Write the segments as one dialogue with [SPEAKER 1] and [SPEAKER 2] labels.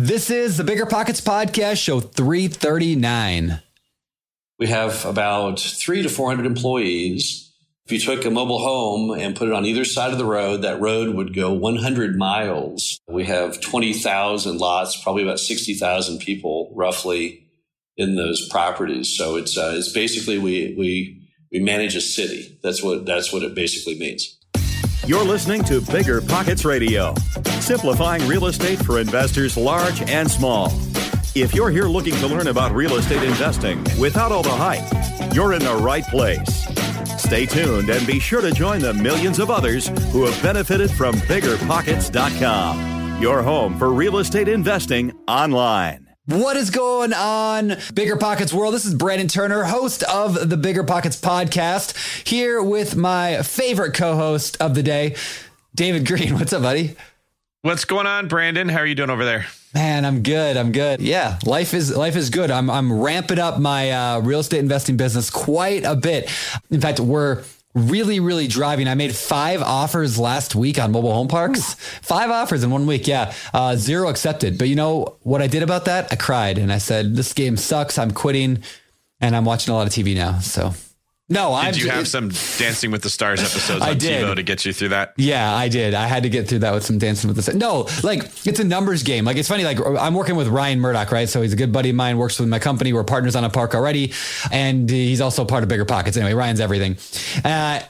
[SPEAKER 1] This is the Bigger Pockets Podcast, show 339.
[SPEAKER 2] We have about three to 400 employees. If you took a mobile home and put it on either side of the road, that road would go 100 miles. We have 20,000 lots, probably about 60,000 people roughly in those properties. So it's, uh, it's basically we, we, we manage a city. That's what, that's what it basically means.
[SPEAKER 3] You're listening to Bigger Pockets Radio, simplifying real estate for investors large and small. If you're here looking to learn about real estate investing without all the hype, you're in the right place. Stay tuned and be sure to join the millions of others who have benefited from biggerpockets.com, your home for real estate investing online.
[SPEAKER 1] What is going on, Bigger Pockets world? This is Brandon Turner, host of the Bigger Pockets podcast, here with my favorite co host of the day, David Greene. What's up, buddy?
[SPEAKER 4] What's going on, Brandon? How are you doing over there?
[SPEAKER 1] Man, I'm good. I'm good. Yeah, life is life is good. I'm I'm ramping up my uh, real estate investing business quite a bit. In fact, we're really, really driving. I made five offers last week on mobile home parks. Five offers in one week. Yeah. Uh, zero accepted. But you know what I did about that? I cried and I said, this game sucks. I'm quitting and I'm watching a lot of TV now. So no,
[SPEAKER 4] I did. You have some Dancing with the Stars episodes on TiVo to get you through that.
[SPEAKER 1] Yeah, I did. I had to get through that with some Dancing with the Stars. No, like it's a numbers game. Like it's funny. Like I'm working with Ryan Murdock, right? So he's a good buddy of mine. Works with my company. We're partners on a park already, and he's also part of Bigger Pockets. Anyway, Ryan's everything. Uh,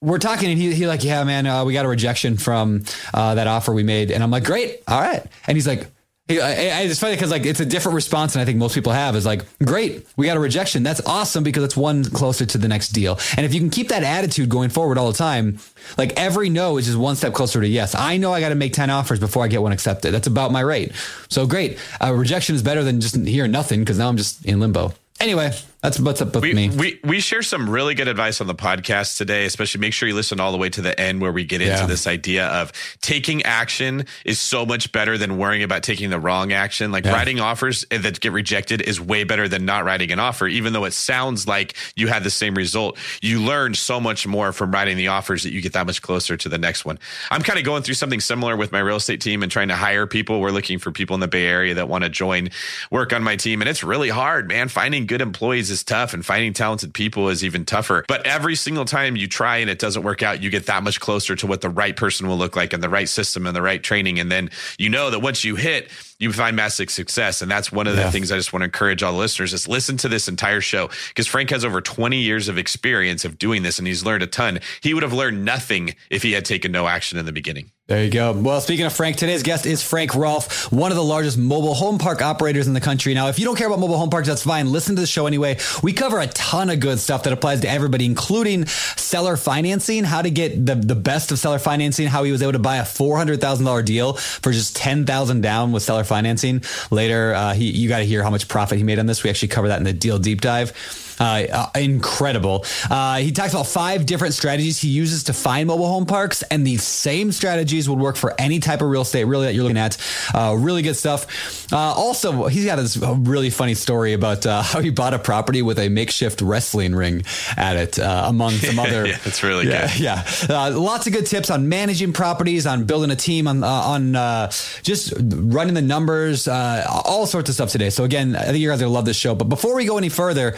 [SPEAKER 1] we're talking, and he he like, yeah, man, uh, we got a rejection from uh, that offer we made, and I'm like, great, all right, and he's like it's funny because like it's a different response than I think most people have is like, great, we got a rejection. That's awesome because it's one closer to the next deal. And if you can keep that attitude going forward all the time, like every no is just one step closer to yes. I know I got to make 10 offers before I get one accepted. That's about my rate. So great. A rejection is better than just hearing nothing because now I'm just in limbo. Anyway, that's what's up with
[SPEAKER 4] we,
[SPEAKER 1] me.
[SPEAKER 4] We we share some really good advice on the podcast today, especially make sure you listen all the way to the end where we get into this idea of taking action is so much better than worrying about taking the wrong action. Like yeah. writing offers that get rejected is way better than not writing an offer, even though it sounds like you had the same result. You learn so much more from writing the offers that you get that much closer to the next one. I'm kind of going through something similar with my real estate team and trying to hire people. We're looking for people in the Bay Area that want to join work on my team. And it's really hard, man. Finding good employees is tough and finding talented people is even tougher. But every single time you try and it doesn't work out, you get that much closer to what the right person will look like and the right system and the right training. And then you know that once you hit, you find massive success. And that's one of the yeah. things I just want to encourage all the listeners is listen to this entire show because Frank has over 20 years of experience of doing this and he's learned a ton. He would have learned nothing if he had taken no action in the beginning.
[SPEAKER 1] There you go. Well, speaking of Frank, today's guest is Frank Rolfe, one of the largest mobile home park operators in the country. Now, if you don't care about mobile home parks, that's fine. Listen to the show anyway. We cover a ton of good stuff that applies to everybody, including seller financing, how to get the, the best of seller financing, how he was able to buy a $400,000 deal for just 10000 down with seller financing. Later, uh, he, you got to hear how much profit he made on this. We actually cover that in the deal deep dive. Uh, uh, incredible. Uh, he talks about five different strategies he uses to find mobile home parks, and these same strategies would work for any type of real estate, really, that you're looking at. Uh, really good stuff. Uh, also, he's got this really funny story about uh, how he bought a property with a makeshift wrestling ring at it, among some other.
[SPEAKER 4] yeah, that's really
[SPEAKER 1] yeah,
[SPEAKER 4] good.
[SPEAKER 1] Yeah, lots of good tips on managing properties, on building a team, on on just running the numbers, all sorts of stuff today. So again, I think you guys are gonna love this show. But before we go any further,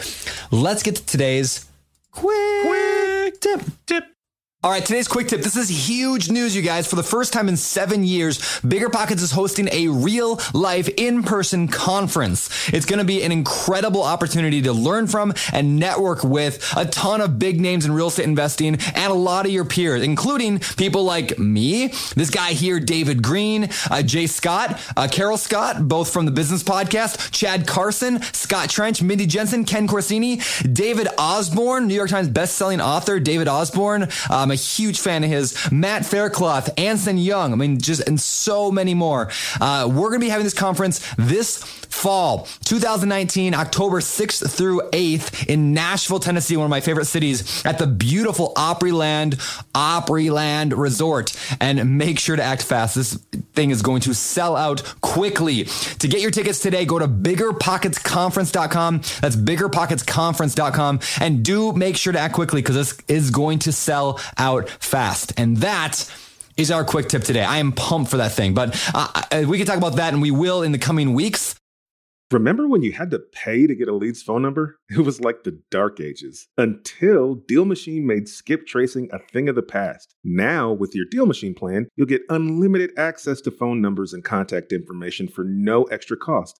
[SPEAKER 1] Let's get to today's quick, quick tip. Tip. All right, today's quick tip. This is huge news, you guys. For the first time in seven years, Bigger Pockets is hosting a real life in person conference. It's going to be an incredible opportunity to learn from and network with a ton of big names in real estate investing and a lot of your peers, including people like me, this guy here, David Greene, uh, Jay Scott, uh, Carol Scott, both from the business podcast, Chad Carson, Scott Trench, Mindy Jensen, Ken Corsini, David Osborn, New York Times bestselling author, David Osborn. Um, A huge fan of his. Matt Faircloth, Anson Young. I mean, just and so many more. Uh, we're going to be having this conference this fall 2019 october 6th through 8th in nashville tennessee one of my favorite cities at the beautiful opryland opryland resort and make sure to act fast this thing is going to sell out quickly to get your tickets today go to biggerpocketsconference.com that's biggerpocketsconference.com and do make sure to act quickly because this is going to sell out fast and that is our quick tip today. I am pumped for that thing, but uh, uh we can talk about that and we will in the coming weeks.
[SPEAKER 5] Remember when you had to pay to get a lead's phone number? It was like the dark ages until Deal Machine made skip tracing a thing of the past. Now, with your Deal Machine plan, you'll get unlimited access to phone numbers and contact information for no extra cost.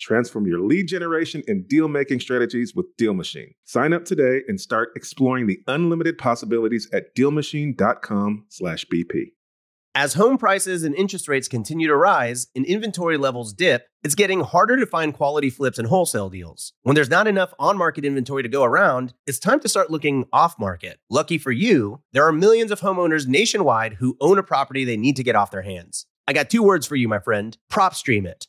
[SPEAKER 5] Transform your lead generation and deal making strategies with Deal Machine. Sign up today and start exploring the unlimited possibilities at DealMachine.com/bp.
[SPEAKER 6] As home prices and interest rates continue to rise and inventory levels dip, it's getting harder to find quality flips and wholesale deals. When there's not enough on market inventory to go around, it's time to start looking off market. Lucky for you, there are millions of homeowners nationwide who own a property they need to get off their hands. I got two words for you, my friend PropStream it.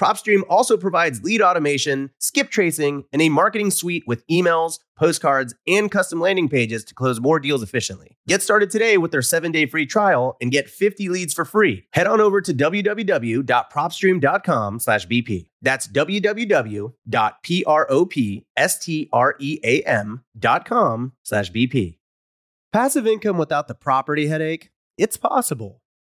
[SPEAKER 6] PropStream also provides lead automation, skip tracing, and a marketing suite with emails, postcards, and custom landing pages to close more deals efficiently. Get started today with their seven day free trial and get 50 leads for free. Head on over to www.propstream.com slash BP. That's www.propstream.com slash BP. Passive income without the property headache? It's possible.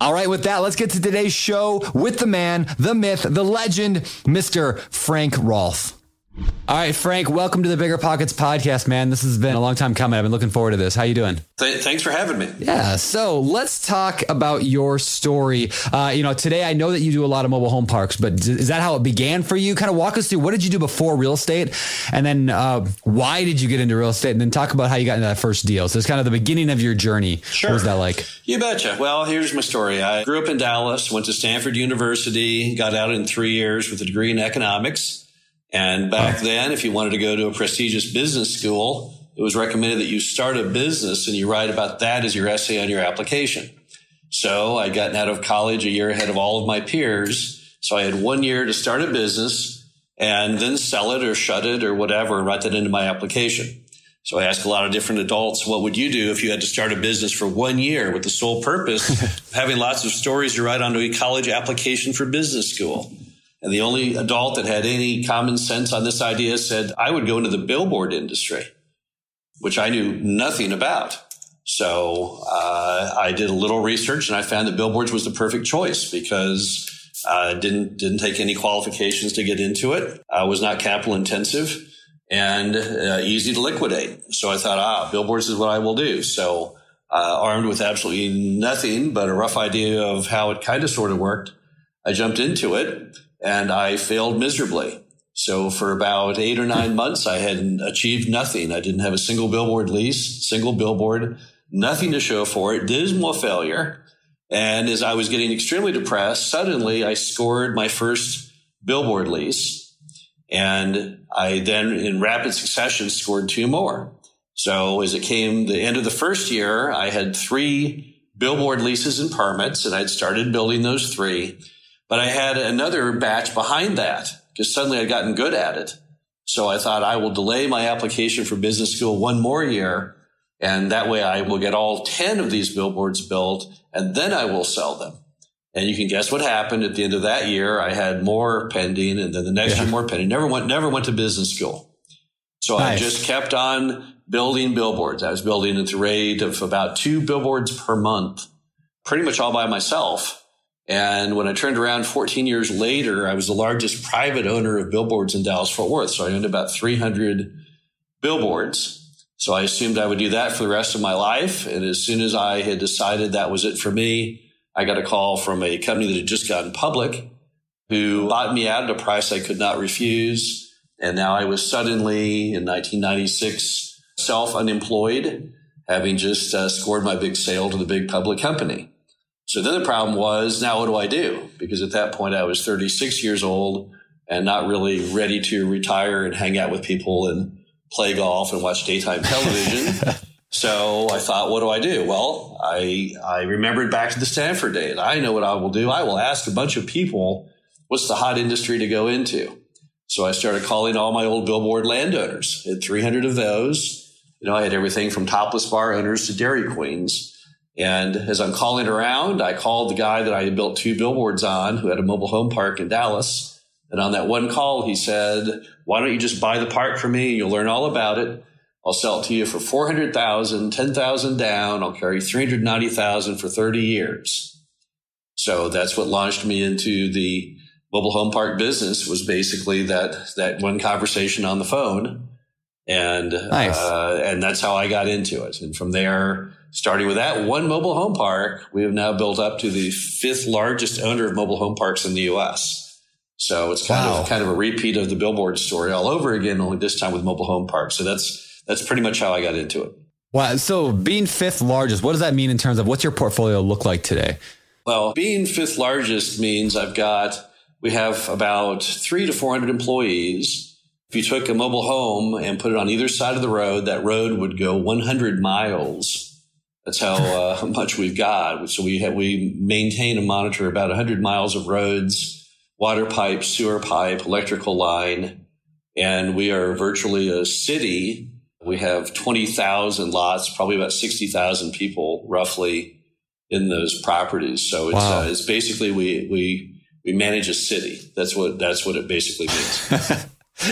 [SPEAKER 1] All right, with that, let's get to today's show with the man, the myth, the legend, Mr. Frank Rolfe. All right, Frank, welcome to the Bigger Pockets podcast, man. This has been a long time coming. I've been looking forward to this. How you doing?
[SPEAKER 2] Th- thanks for having me.
[SPEAKER 1] Yeah. So let's talk about your story. Uh, you know, today I know that you do a lot of mobile home parks, but is that how it began for you? Kind of walk us through what did you do before real estate, and then uh, why did you get into real estate, and then talk about how you got into that first deal. So it's kind of the beginning of your journey. Sure. What was that like?
[SPEAKER 2] You betcha. Well, here's my story. I grew up in Dallas, went to Stanford University, got out in three years with a degree in economics. And back then, if you wanted to go to a prestigious business school, it was recommended that you start a business and you write about that as your essay on your application. So I'd gotten out of college a year ahead of all of my peers. So I had one year to start a business and then sell it or shut it or whatever and write that into my application. So I asked a lot of different adults, what would you do if you had to start a business for one year with the sole purpose of having lots of stories to write onto a college application for business school? And the only adult that had any common sense on this idea said, I would go into the billboard industry, which I knew nothing about. So uh, I did a little research and I found that billboards was the perfect choice because uh, didn't didn't take any qualifications to get into it. Uh, was not capital intensive and uh, easy to liquidate. So I thought, ah, billboards is what I will do. So uh, armed with absolutely nothing but a rough idea of how it kind of sort of worked, I jumped into it and I failed miserably. So for about eight or nine months, I had achieved nothing. I didn't have a single billboard lease, single billboard, nothing to show for it, dismal failure. And as I was getting extremely depressed, suddenly I scored my first billboard lease. And I then, in rapid succession, scored two more. So as it came the end of the first year, I had three billboard leases and permits, and I'd started building those three. But I had another batch behind that because suddenly I'd gotten good at it. So I thought I will delay my application for business school one more year. And that way I will get all 10 of these billboards built and then I will sell them. And you can guess what happened at the end of that year. I had more pending and then the next yeah. year more pending. Never went, never went to business school. So nice. I just kept on building billboards. I was building at the rate of about two billboards per month, pretty much all by myself. And when I turned around 14 years later, I was the largest private owner of billboards in Dallas Fort Worth. So I owned about 300 billboards. So I assumed I would do that for the rest of my life. And as soon as I had decided that was it for me, I got a call from a company that had just gotten public who bought me out at a price I could not refuse. And now I was suddenly in 1996 self unemployed, having just uh, scored my big sale to the big public company. So then the problem was now what do I do? Because at that point I was 36 years old and not really ready to retire and hang out with people and play golf and watch daytime television. so I thought, what do I do? Well, I, I remembered back to the Stanford days. I know what I will do. I will ask a bunch of people, what's the hot industry to go into? So I started calling all my old billboard landowners. I had 300 of those. You know, I had everything from topless bar owners to Dairy Queens. And as I'm calling around, I called the guy that I had built two billboards on who had a mobile home park in Dallas. And on that one call, he said, why don't you just buy the park for me? You'll learn all about it. I'll sell it to you for 400,000, 10,000 down. I'll carry 390,000 for 30 years. So that's what launched me into the mobile home park business was basically that, that one conversation on the phone. And, nice. uh, and that's how I got into it. And from there, starting with that one mobile home park, we have now built up to the fifth largest owner of mobile home parks in the U.S. So it's kind wow. of kind of a repeat of the billboard story all over again, only this time with mobile home parks. So that's that's pretty much how I got into it.
[SPEAKER 1] Wow. So being fifth largest, what does that mean in terms of what's your portfolio look like today?
[SPEAKER 2] Well, being fifth largest means I've got we have about three to four hundred employees. If you took a mobile home and put it on either side of the road, that road would go 100 miles that's how uh, much we've got. So we have, we maintain and monitor about 100 miles of roads, water pipe, sewer pipe, electrical line, and we are virtually a city. We have 20,000 lots, probably about 60,000 people roughly in those properties. So it's, wow. uh, it's basically we, we, we manage a city. That's what, that's what it basically means.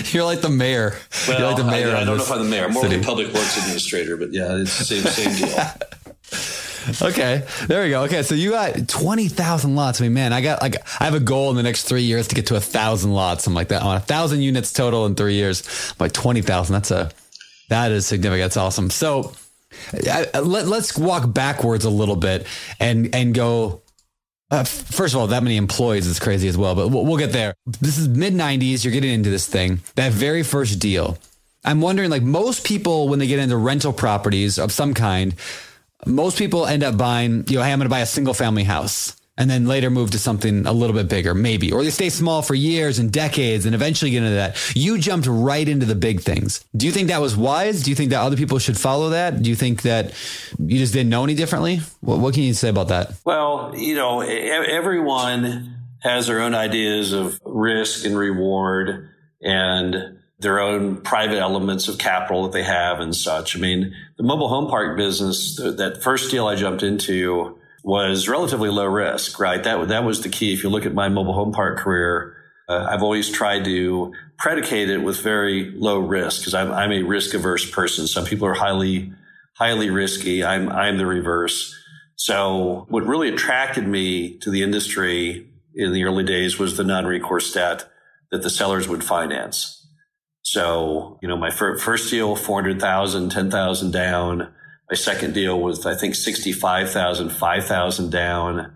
[SPEAKER 1] You're like the mayor.
[SPEAKER 2] Well,
[SPEAKER 1] You're
[SPEAKER 2] like the mayor. I, I don't know if I'm the mayor. I'm more city. like a public works administrator, but yeah, it's the same, same deal.
[SPEAKER 1] okay, there we go. Okay, so you got twenty thousand lots. I mean, man, I got like I have a goal in the next three years to get to a thousand lots. Something like that. On a thousand units total in three years. Like twenty thousand. That's a that is significant. That's awesome. So uh, let, us walk backwards a little bit and and go. Uh, first of all, that many employees is crazy as well, but we'll, we'll get there. This is mid '90s. You're getting into this thing. That very first deal. I'm wondering, like most people, when they get into rental properties of some kind, most people end up buying, you know, hey, I'm going to buy a single family house and then later move to something a little bit bigger, maybe, or they stay small for years and decades and eventually get into that. You jumped right into the big things. Do you think that was wise? Do you think that other people should follow that? Do you think that you just didn't know any differently? What, what can you say about that?
[SPEAKER 2] Well, you know, everyone has their own ideas of risk and reward and their own private elements of capital that they have and such. I mean, the mobile home park business, that first deal I jumped into was relatively low risk, right? That, that was the key. If you look at my mobile home park career, uh, I've always tried to predicate it with very low risk because I'm, I'm a risk averse person. Some people are highly, highly risky. I'm, I'm the reverse. So what really attracted me to the industry in the early days was the non-recourse debt that the sellers would finance. So, you know, my fir- first deal, 400,000, 10,000 down. My second deal was, I think, 65,000, 5,000 down.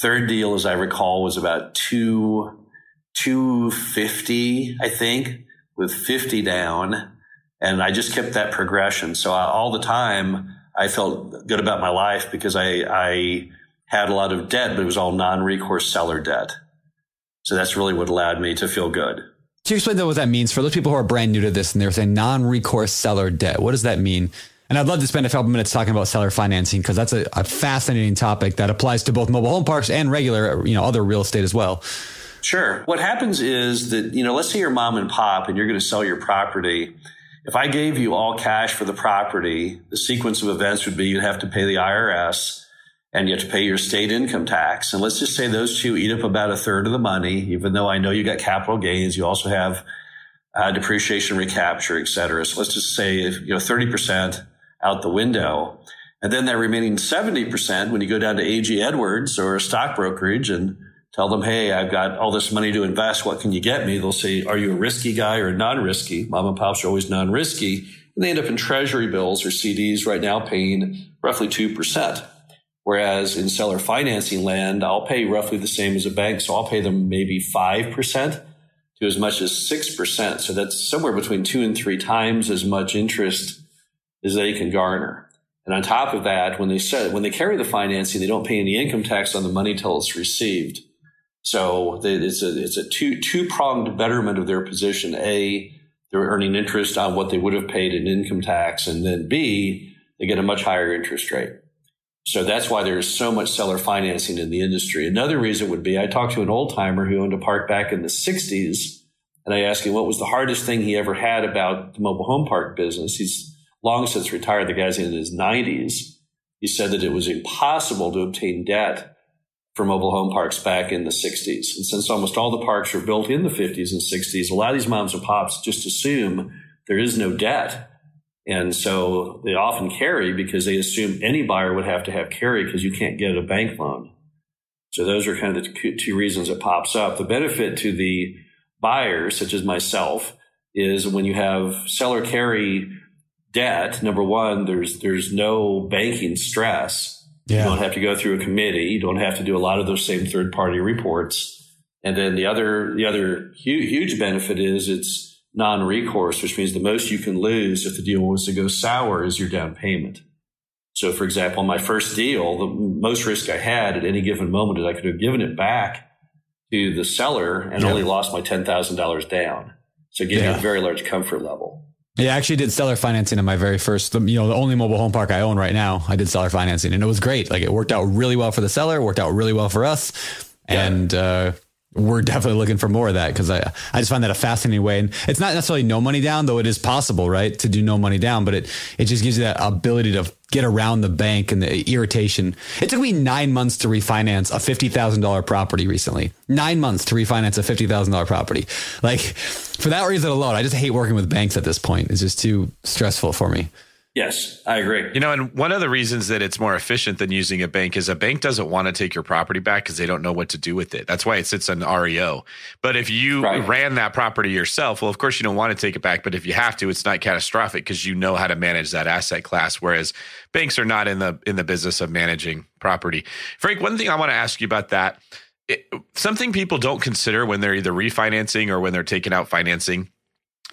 [SPEAKER 2] Third deal, as I recall, was about two, 250, I think, with 50 down. And I just kept that progression. So I, all the time I felt good about my life because I, I had a lot of debt, but it was all non-recourse seller debt. So that's really what allowed me to feel good.
[SPEAKER 1] You explain what that means for those people who are brand new to this and they're saying non-recourse seller debt? What does that mean? And I'd love to spend a couple minutes talking about seller financing because that's a, a, fascinating topic that applies to both mobile home parks and regular, you know, other real estate as well.
[SPEAKER 2] Sure. What happens is that, you know, let's say you're mom and pop and you're going to sell your property. If I gave you all cash for the property, the sequence of events would be you'd have to pay the IRS and you have to pay your state income tax. And let's just say those two eat up about a third of the money, even though I know you got capital gains, you also have uh, depreciation recapture, et cetera. So let's just say, you know, 30% out the window. And then that remaining 70%, when you go down to AG Edwards or a stock brokerage and tell them, hey, I've got all this money to invest. What can you get me? They'll say, are you a risky guy or non-risky? Mom and pops are always non-risky. And they end up in treasury bills or CDs right now paying roughly 2%. Whereas in seller financing land, I'll pay roughly the same as a bank. So I'll pay them maybe 5% to as much as 6%. So that's somewhere between two and three times as much interest as they can garner. And on top of that, when they set, when they carry the financing, they don't pay any income tax on the money till it's received. So it's a it's a two two pronged betterment of their position. A, they're earning interest on what they would have paid in income tax, and then B, they get a much higher interest rate. So that's why there's so much seller financing in the industry. Another reason would be I talked to an old timer who owned a park back in the 60s, and I asked him what was the hardest thing he ever had about the mobile home park business. He's long since retired. The guy's in his 90s. He said that it was impossible to obtain debt for mobile home parks back in the 60s. And since almost all the parks were built in the 50s and 60s, a lot of these moms and pops just assume there is no debt. And so they often carry because they assume any buyer would have to have carry because you can't get a bank loan. So those are kind of the two reasons it pops up. The benefit to the buyers, such as myself, is when you have seller carry debt, number one, there's there's no banking stress yeah. You don't have to go through a committee. You don't have to do a lot of those same third party reports. And then the other, the other huge, huge benefit is it's non-recourse, which means the most you can lose if the deal was to go sour is your down payment. So, for example, my first deal, the most risk I had at any given moment is I could have given it back to the seller and yeah. only lost my $10,000 down. So gave yeah. me a very large comfort level.
[SPEAKER 1] Yeah, I actually did seller financing in my very first, you know, the only mobile home park I own right now. I did seller financing and it was great. Like it worked out really well for the seller, worked out really well for us. Yeah. And, uh, we're definitely looking for more of that because I, I just find that a fascinating way. And it's not necessarily no money down, though it is possible, right? To do no money down, but it, it just gives you that ability to get around the bank and the irritation. It took me nine months to refinance a $50,000 property recently. Nine months to refinance a $50,000 property. Like for that reason alone, I just hate working with banks at this point. It's just too stressful for me.
[SPEAKER 2] Yes, I agree.
[SPEAKER 4] You know, and one of the reasons that it's more efficient than using a bank is a bank doesn't want to take your property back because they don't know what to do with it. That's why it sits on REO. But if you right. ran that property yourself, well, of course you don't want to take it back. But if you have to, it's not catastrophic because you know how to manage that asset class. Whereas banks are not in the in the business of managing property. Frank, one thing I want to ask you about that. It, something people don't consider when they're either refinancing or when they're taking out financing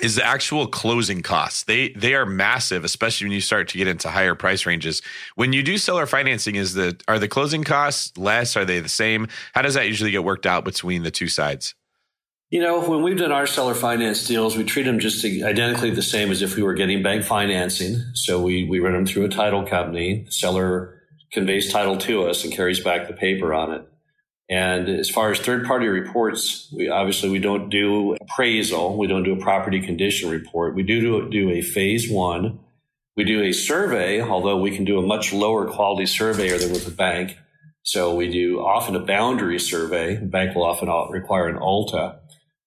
[SPEAKER 4] is the actual closing costs. They they are massive, especially when you start to get into higher price ranges. When you do seller financing, is the are the closing costs less? Are they the same? How does that usually get worked out between the two sides?
[SPEAKER 2] You know, when we've done our seller finance deals, we treat them just identically the same as if we were getting bank financing. So we we run them through a title company. The seller conveys title to us and carries back the paper on it. And as far as third party reports, we obviously we don't do appraisal. We don't do a property condition report. We do do, do a phase one. We do a survey, although we can do a much lower quality surveyor than with a bank. So we do often a boundary survey. The bank will often require an ALTA,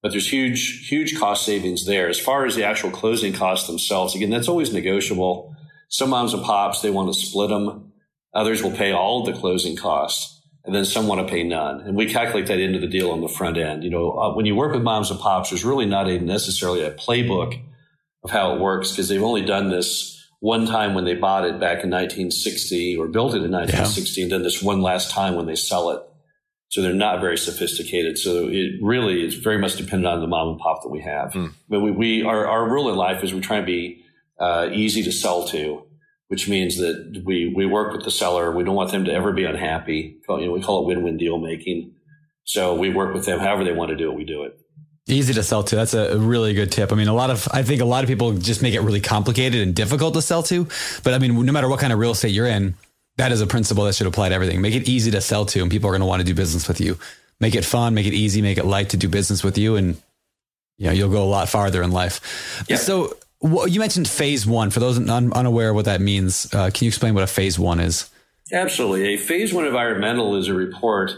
[SPEAKER 2] but there's huge, huge cost savings there. As far as the actual closing costs themselves, again, that's always negotiable. Some moms and pops, they want to split them. Others will pay all of the closing costs and then some want to pay none. And we calculate that into the deal on the front end. You know, uh, when you work with moms and pops, there's really not a necessarily a playbook of how it works because they've only done this one time when they bought it back in 1960 or built it in 1960 yeah. and then this one last time when they sell it. So they're not very sophisticated. So it really is very much dependent on the mom and pop that we have. Mm. But we, we our, our rule in life is we try and be uh, easy to sell to, which means that we, we work with the seller. We don't want them to ever be unhappy. You know, we call it win-win deal making. So we work with them however they want to do it. We do it.
[SPEAKER 1] Easy to sell to. That's a really good tip. I mean, a lot of, I think a lot of people just make it really complicated and difficult to sell to. But I mean, no matter what kind of real estate you're in, that is a principle that should apply to everything. Make it easy to sell to, and people are going to want to do business with you. Make it fun, make it easy, make it light to do business with you, and you know you'll go a lot farther in life. Yeah. So well, you mentioned phase one. For those un- unaware of what that means, uh, can you explain what a phase one is?
[SPEAKER 2] Absolutely. A phase one environmental is a report.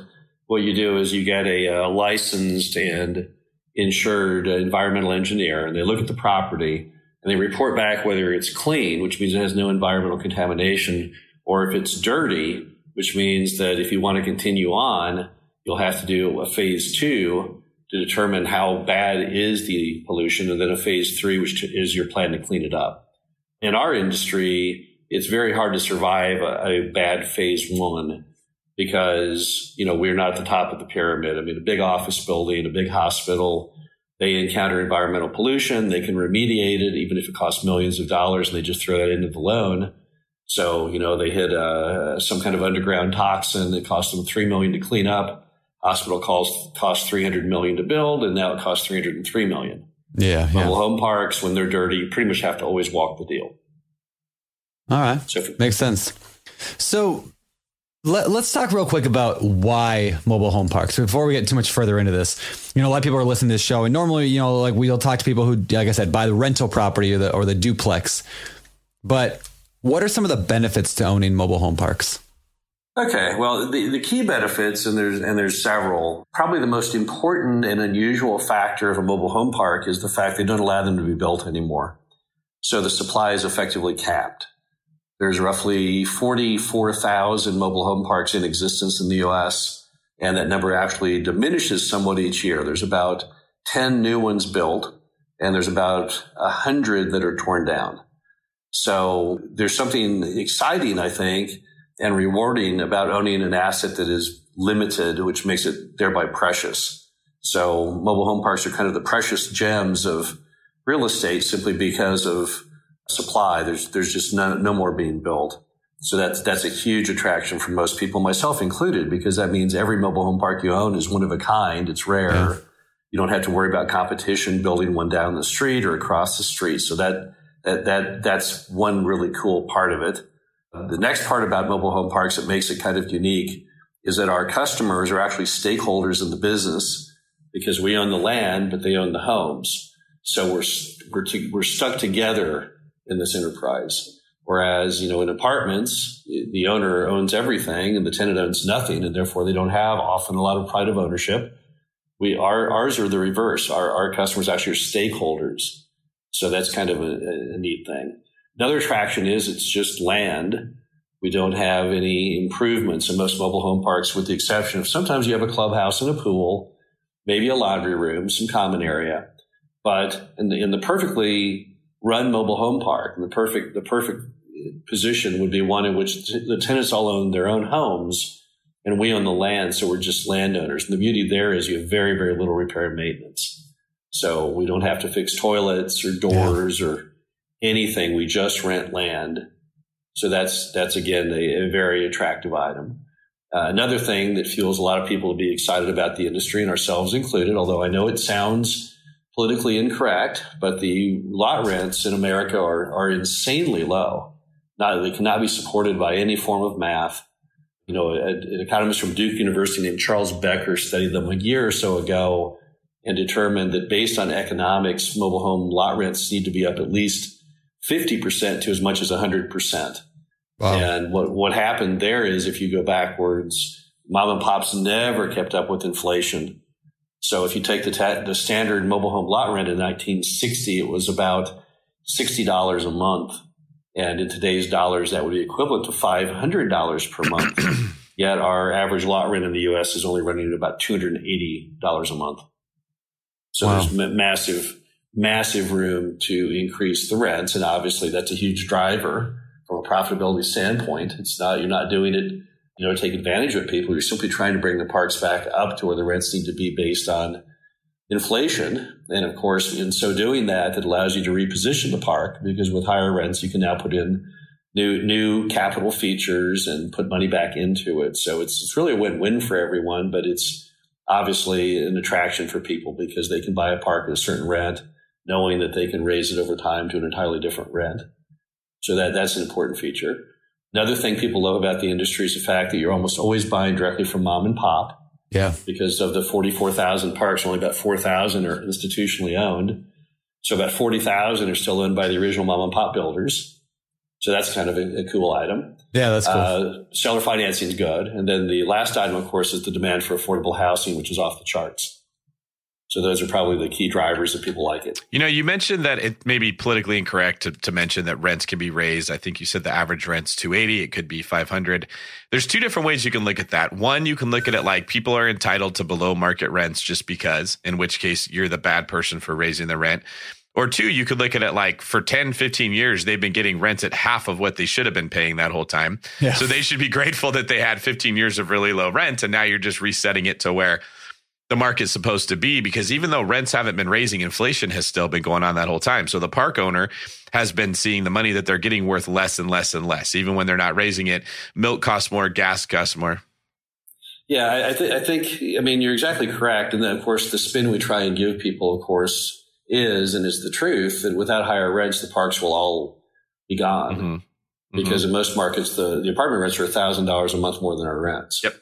[SPEAKER 2] What you do is you get a, a licensed and insured environmental engineer, and they look at the property and they report back whether it's clean, which means it has no environmental contamination, or if it's dirty, which means that if you want to continue on, you'll have to do a phase two to determine how bad is the pollution, and then a phase three, which is your plan to clean it up. In our industry, it's very hard to survive a, a bad phase one because you know we're not at the top of the pyramid. I mean, a big office building, a big hospital, they encounter environmental pollution. They can remediate it, even if it costs millions of dollars, and they just throw that into the loan. So, you know, they hit uh, some kind of underground toxin that cost them three million to clean up. Hospital cost cost three hundred million to build, and now it costs three hundred and three million.
[SPEAKER 1] Yeah,
[SPEAKER 2] Mobile yeah. home parks, when they're dirty, you pretty much have to always walk the deal.
[SPEAKER 1] All right, so if, makes sense. So let, us talk real quick about why mobile home parks. Before we get too much further into this, you know, a lot of people are listening to this show, and normally, you know, like we'll talk to people who, like I said, buy the rental property or the or the duplex. But what are some of the benefits to owning mobile home parks?
[SPEAKER 2] Okay, well, the, the key benefits, and there's and there's several. Probably the most important and unusual factor of a mobile home park is the fact they don't allow them to be built anymore. So the supply is effectively capped. There's roughly 44,000 mobile home parks in existence in the U.S., and that number actually diminishes somewhat each year. There's about 10 new ones built, and there's about 100 that are torn down. So there's something exciting, I think, and rewarding about owning an asset that is limited, which makes it thereby precious. So mobile home parks are kind of the precious gems of real estate simply because of supply. There's, there's just no, no more being built. So that's, that's a huge attraction for most people, myself included, because that means every mobile home park you own is one of a kind. It's rare. Yeah. You don't have to worry about competition building one down the street or across the street. So that, that, that that's one really cool part of it. Uh, the next part about mobile home parks that makes it kind of unique is that our customers are actually stakeholders in the business because we own the land, but they own the homes. So we're, we're, to, we're stuck together in this enterprise. Whereas, you know, in apartments, the owner owns everything and the tenant owns nothing, and therefore they don't have often a lot of pride of ownership. We our, ours are the reverse. Our, our customers actually are stakeholders. So that's kind of a, a neat thing. Another attraction is it's just land. We don't have any improvements in most mobile home parks, with the exception of sometimes you have a clubhouse and a pool, maybe a laundry room, some common area. But in the, in the perfectly run mobile home park, the perfect the perfect position would be one in which the tenants all own their own homes and we own the land, so we're just landowners. And the beauty there is you have very very little repair and maintenance. So we don't have to fix toilets or doors yeah. or anything. We just rent land. So that's that's again a, a very attractive item. Uh, another thing that fuels a lot of people to be excited about the industry and ourselves included, although I know it sounds politically incorrect, but the lot rents in America are, are insanely low. Not, they cannot be supported by any form of math. You know, an economist from Duke University named Charles Becker studied them a year or so ago and determined that based on economics, mobile home lot rents need to be up at least 50% to as much as 100%. Wow. And what, what happened there is if you go backwards, mom and pops never kept up with inflation. So if you take the, ta- the standard mobile home lot rent in 1960, it was about $60 a month. And in today's dollars, that would be equivalent to $500 per month. Yet our average lot rent in the U.S. is only running at about $280 a month. So wow. there's massive, massive room to increase the rents. And obviously that's a huge driver from a profitability standpoint. It's not, you're not doing it you know, to take advantage of people. You're simply trying to bring the parks back up to where the rents need to be based on inflation. And of course, in so doing that, it allows you to reposition the park because with higher rents, you can now put in new new capital features and put money back into it. So it's it's really a win-win for everyone, but it's obviously an attraction for people because they can buy a park at a certain rent, knowing that they can raise it over time to an entirely different rent. So that that's an important feature. Another thing people love about the industry is the fact that you're almost always buying directly from mom and pop.
[SPEAKER 1] Yeah.
[SPEAKER 2] Because of the 44,000 parks, only about 4,000 are institutionally owned. So about 40,000 are still owned by the original mom and pop builders. So that's kind of a, a cool item.
[SPEAKER 1] Yeah, that's cool.
[SPEAKER 2] Uh, seller financing is good. And then the last item, of course, is the demand for affordable housing, which is off the charts. So those are probably the key drivers that people like it.
[SPEAKER 4] You know, you mentioned that it may be politically incorrect to, to mention that rents can be raised. I think you said the average rent's 280. It could be 500. There's two different ways you can look at that. One, you can look at it like people are entitled to below market rents just because, in which case you're the bad person for raising the rent. Or two, you could look at it like for 10, 15 years, they've been getting rents at half of what they should have been paying that whole time. Yeah. So they should be grateful that they had 15 years of really low rent. And now you're just resetting it to where the market's supposed to be because even though rents haven't been raising, inflation has still been going on that whole time. So the park owner has been seeing the money that they're getting worth less and less and less. Even when they're not raising it, milk costs more, gas costs more.
[SPEAKER 2] Yeah, I, th- I think, I mean, you're exactly correct. And then, of course, the spin we try and give people, of course, is and is the truth that without higher rents, the parks will all be gone. Mm-hmm. Because mm-hmm. in most markets, the, the apartment rents are $1,000 a month more than our rents.
[SPEAKER 4] Yep.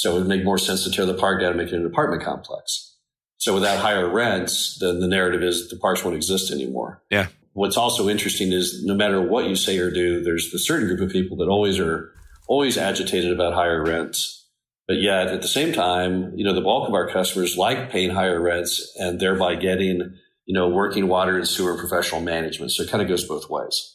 [SPEAKER 2] So it would make more sense to tear the park down and make it an apartment complex. So without higher rents, then the narrative is the parks won't exist anymore.
[SPEAKER 4] Yeah.
[SPEAKER 2] What's also interesting is no matter what you say or do, there's a certain group of people that always are always agitated about higher rents. But yet at the same time, you know, the bulk of our customers like paying higher rents and thereby getting, you know, working water and sewer professional management. So it kind of goes both ways.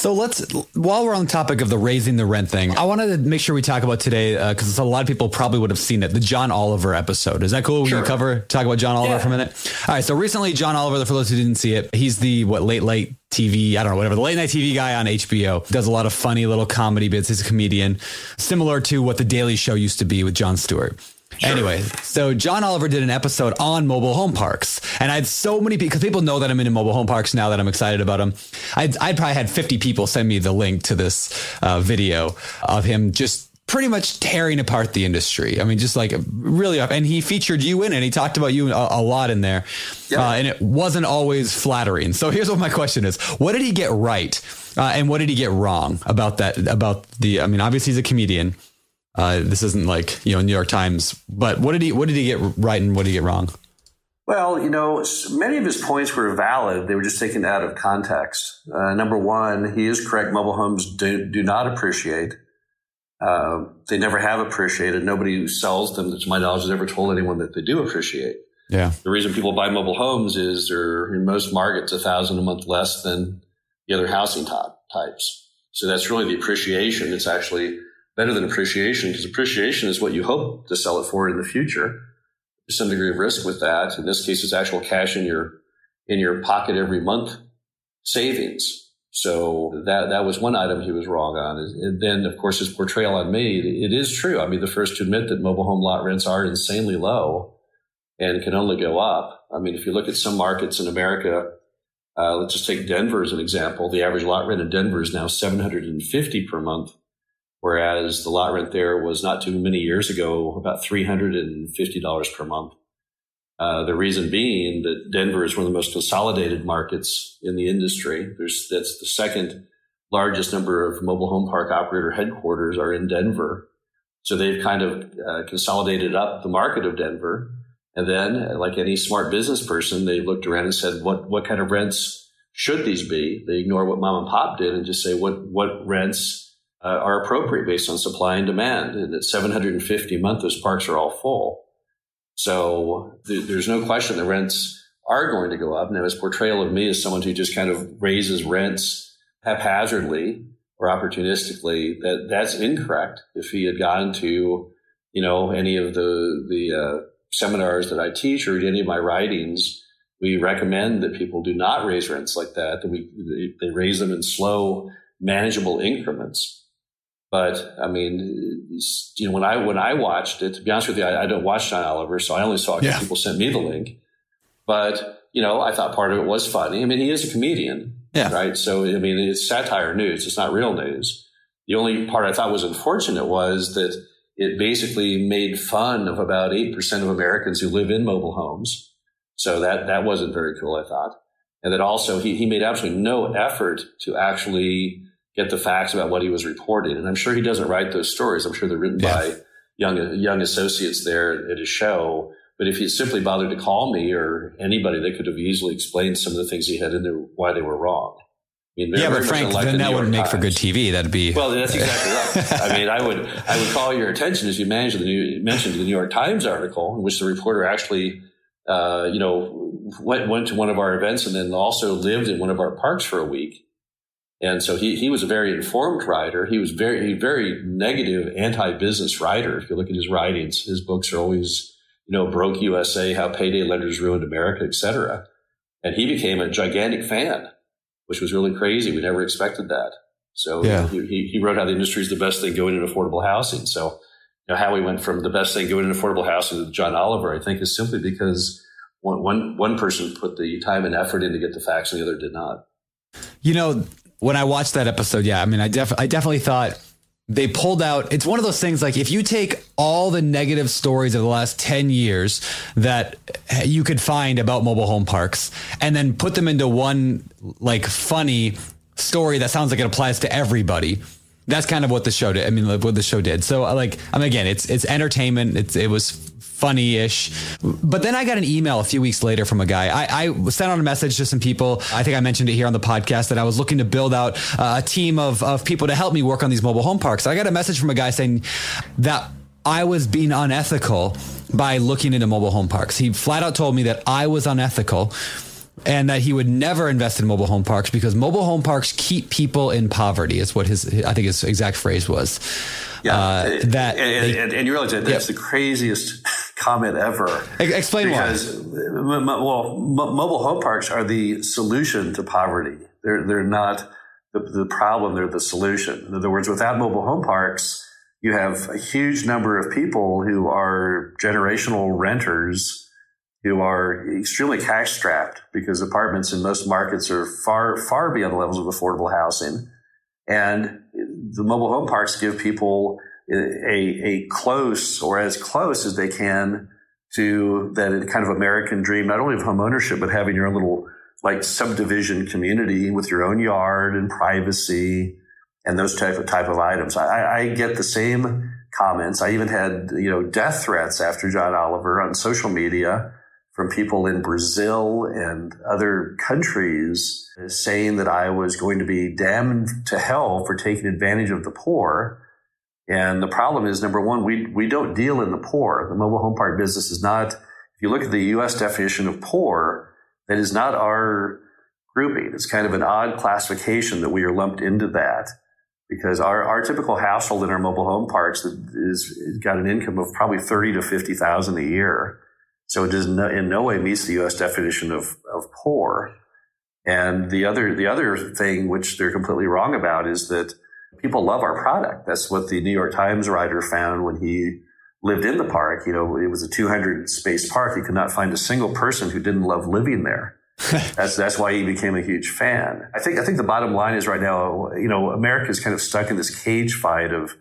[SPEAKER 1] So let's, while we're on the topic of the raising the rent thing, I wanted to make sure we talk about today because uh, a lot of people probably would have seen it. The John Oliver episode is that cool? We sure. can cover talk about John Oliver yeah. for a minute. All right. So recently, John Oliver, for those who didn't see it, he's the what late late TV, I don't know, whatever, the late night TV guy on HBO. Does a lot of funny little comedy bits. He's a comedian, similar to what the Daily Show used to be with Jon Stewart. Sure. Anyway, so John Oliver did an episode on mobile home parks, and I had so many people because people know that I'm into mobile home parks now that I'm excited about them. I'd, I'd probably had 50 people send me the link to this uh, video of him just pretty much tearing apart the industry. I mean, just like really, and he featured you in it. He talked about you a, a lot in there, yeah. uh, and it wasn't always flattering. So here's what my question is: What did he get right, uh, and what did he get wrong about that? About the? I mean, obviously he's a comedian. Uh, this isn't like you know New York Times, but what did he what did he get right and what did he get wrong?
[SPEAKER 2] Well, you know, many of his points were valid. They were just taken out of context. Uh, number one, he is correct. Mobile homes do, do not appreciate. Uh, they never have appreciated. Nobody who sells them, to my knowledge, has ever told anyone that they do appreciate.
[SPEAKER 1] Yeah.
[SPEAKER 2] The reason people buy mobile homes is they're in most markets a thousand a month less than the other housing type, types. So that's really the appreciation. It's actually better than appreciation because appreciation is what you hope to sell it for in the future. There's some degree of risk with that. In this case, it's actual cash in your in your pocket every month savings. So that that was one item he was wrong on. And then, of course, his portrayal on me, it is true. I mean, the first to admit that mobile home lot rents are insanely low and can only go up. I mean, if you look at some markets in America, uh, let's just take Denver as an example. The average lot rent in Denver is now 750 per month whereas the lot rent there was not too many years ago about $350 per month. Uh, the reason being that Denver is one of the most consolidated markets in the industry. There's that's the second largest number of mobile home park operator headquarters are in Denver. So they've kind of uh, consolidated up the market of Denver. And then, like any smart business person, they looked around and said, "What what kind of rents should these be?" They ignore what mom and pop did and just say, "What what rents?" Uh, are appropriate based on supply and demand. And at 750 a month, those parks are all full. So th- there's no question the rents are going to go up. Now, his portrayal of me as someone who just kind of raises rents haphazardly or opportunistically, that that's incorrect. If he had gone to, you know, any of the the uh, seminars that I teach or any of my writings, we recommend that people do not raise rents like that. That we they raise them in slow, manageable increments But I mean, you know, when I when I watched it, to be honest with you, I, I don't watch John Oliver, so I only saw it because yeah. people sent me the link. But you know, I thought part of it was funny. I mean, he is a comedian, yeah. right? So I mean, it's satire news; it's not real news. The only part I thought was unfortunate was that it basically made fun of about eight percent of Americans who live in mobile homes. So that that wasn't very cool, I thought. And that also he he made absolutely no effort to actually get the facts about what he was reporting. And I'm sure he doesn't write those stories. I'm sure they're written yeah. by young young associates there at his show. But if he simply bothered to call me or anybody, they could have easily explained some of the things he had in there why they were wrong.
[SPEAKER 1] I mean, yeah, but Frank, then that wouldn't make for good TV. That'd be
[SPEAKER 2] well. That's exactly right. I mean, I would I would call your attention as you mentioned the New, mentioned the New York Times article in which the reporter actually, uh, you know, went went to one of our events and then also lived in one of our parks for a week and so he, he was a very informed writer. He was very, very negative anti-business writer. If you look at his writings, his books are always, you know, broke USA, how payday lenders ruined America, etc. And he became a gigantic fan, which was really crazy. We never expected that. So yeah. he, he wrote how the industry is the best thing going in affordable housing. So you know, how we went from the best thing going in affordable housing to John Oliver, I think is simply because one, one, one person put the time and effort in to get the facts and the other did not.
[SPEAKER 1] You know, when I watched that episode, yeah, I mean, I, def- I definitely thought they pulled out. It's one of those things like if you take all the negative stories of the last 10 years that you could find about mobile home parks and then put them into one like funny story that sounds like it applies to everybody. That's kind of what the show did. I mean, what the show did. So like, I mean, again, it's, it's entertainment. It's, it was funny ish. But then I got an email a few weeks later from a guy. I, I, sent out a message to some people. I think I mentioned it here on the podcast that I was looking to build out uh, a team of, of people to help me work on these mobile home parks. I got a message from a guy saying that I was being unethical by looking into mobile home parks. He flat out told me that I was unethical and that he would never invest in mobile home parks because mobile home parks keep people in poverty is what his I think his exact phrase was.
[SPEAKER 2] Yeah, uh, that and, they, and, and, you realize that that's the craziest comment ever.
[SPEAKER 1] Explain
[SPEAKER 2] because,
[SPEAKER 1] why.
[SPEAKER 2] Well, mobile home parks are the solution to poverty. They're they're not the, the problem. They're the solution. In other words, without mobile home parks, you have a huge number of people who are generational renters who are extremely cash strapped because apartments in most markets are far far beyond the levels of affordable housing, and the mobile home parks give people a, a close or as close as they can to that kind of American dream, not only of home ownership, but having your own little like subdivision community with your own yard and privacy and those type of type of items. I, I get the same comments. I even had, you know, death threats after John Oliver on social media from people in Brazil and other countries saying that I was going to be damned to hell for taking advantage of the poor and the problem is, number one, we, we don't deal in the poor. The mobile home park business is not, if you look at the US definition of poor, that is not our grouping. It's kind of an odd classification that we are lumped into that because our, our typical household in our mobile home parks is got an income of probably 30 to 50,000 a year. So it does no, in no way meets the U.S. definition of, of poor. And the other, the other thing which they're completely wrong about is that people love our product. That's what the New York Times writer found when he lived in the park. You know, it was a 200 space park. He could not find a single person who didn't love living there. that's that's why he became a huge fan. I think I think the bottom line is right now, you know, America is kind of stuck in this cage fight of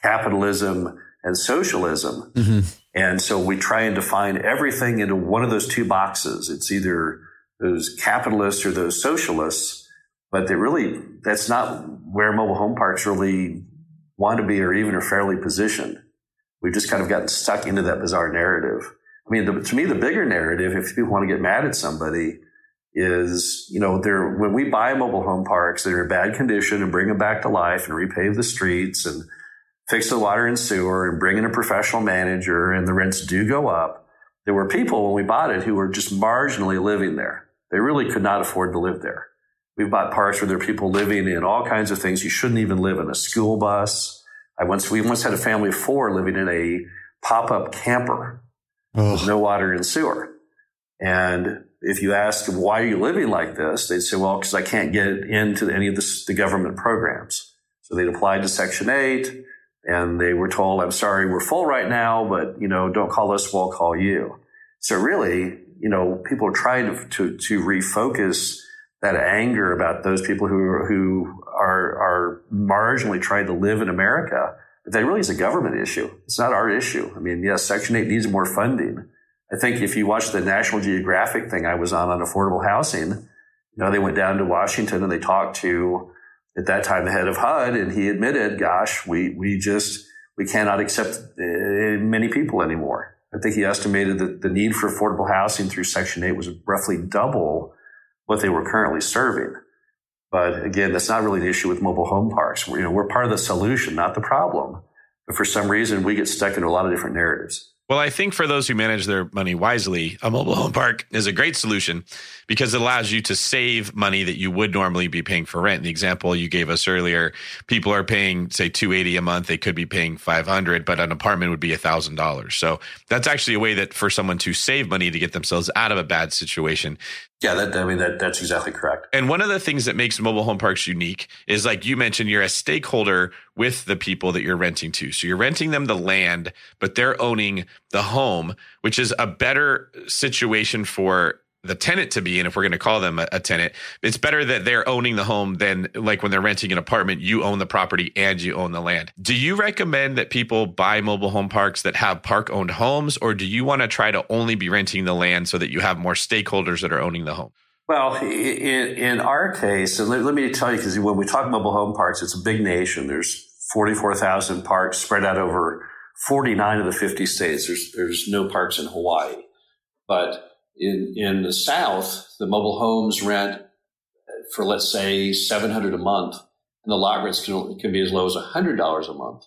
[SPEAKER 2] capitalism and socialism. Mm-hmm. And so we try and define everything into one of those two boxes. It's either those capitalists or those socialists but they really that's not where mobile home parks really want to be or even are fairly positioned. We've just kind of gotten stuck into that bizarre narrative. I mean, the, to me, the bigger narrative, if people want to get mad at somebody, is you know, they're when we buy mobile home parks that are in bad condition and bring them back to life and repave the streets and fix the water and sewer and bring in a professional manager and the rents do go up. There were people when we bought it who were just marginally living there. They really could not afford to live there. We've bought parks where there are people living in all kinds of things. You shouldn't even live in a school bus. I once, we once had a family of four living in a pop up camper Ugh. with no water and sewer. And if you ask them, why are you living like this? They'd say, well, because I can't get into any of the, the government programs. So they'd applied to Section 8 and they were told, I'm sorry, we're full right now, but, you know, don't call us, we'll call you. So really, you know, people are trying to, to, to refocus that anger about those people who, who are, are marginally trying to live in America. That really is a government issue. It's not our issue. I mean, yes, Section 8 needs more funding. I think if you watch the National Geographic thing I was on on affordable housing, you know, they went down to Washington and they talked to at that time the head of HUD, and he admitted, "Gosh, we we just we cannot accept uh, many people anymore." I think he estimated that the need for affordable housing through Section 8 was roughly double what they were currently serving. But again, that's not really the issue with mobile home parks. We're, you know, we're part of the solution, not the problem. But for some reason, we get stuck into a lot of different narratives.
[SPEAKER 4] Well, I think for those who manage their money wisely, a mobile home park is a great solution because it allows you to save money that you would normally be paying for rent. The example you gave us earlier, people are paying say 280 a month, they could be paying 500, but an apartment would be $1000. So that's actually a way that for someone to save money to get themselves out of a bad situation.
[SPEAKER 2] Yeah, that, I mean, that, that's exactly correct.
[SPEAKER 4] And one of the things that makes mobile home parks unique is like you mentioned, you're a stakeholder with the people that you're renting to. So you're renting them the land, but they're owning the home, which is a better situation for the tenant to be in, if we're going to call them a, a, tenant, it's better that they're owning the home than like when they're renting an apartment, you own the property and you own the land. Do you recommend that people buy mobile home parks that have park owned homes, or do you want to try to only be renting the land so that you have more stakeholders that are owning the home?
[SPEAKER 2] Well, in, in our case, and let, let me tell you, because when we talk mobile home parks, it's a big nation. There's 44,000 parks spread out over 49 of the 50 states. There's, there's no parks in Hawaii. But in, in the South, the mobile homes rent for, let's say, 700 a month, and the lot rents can, can be as low as $100 a month.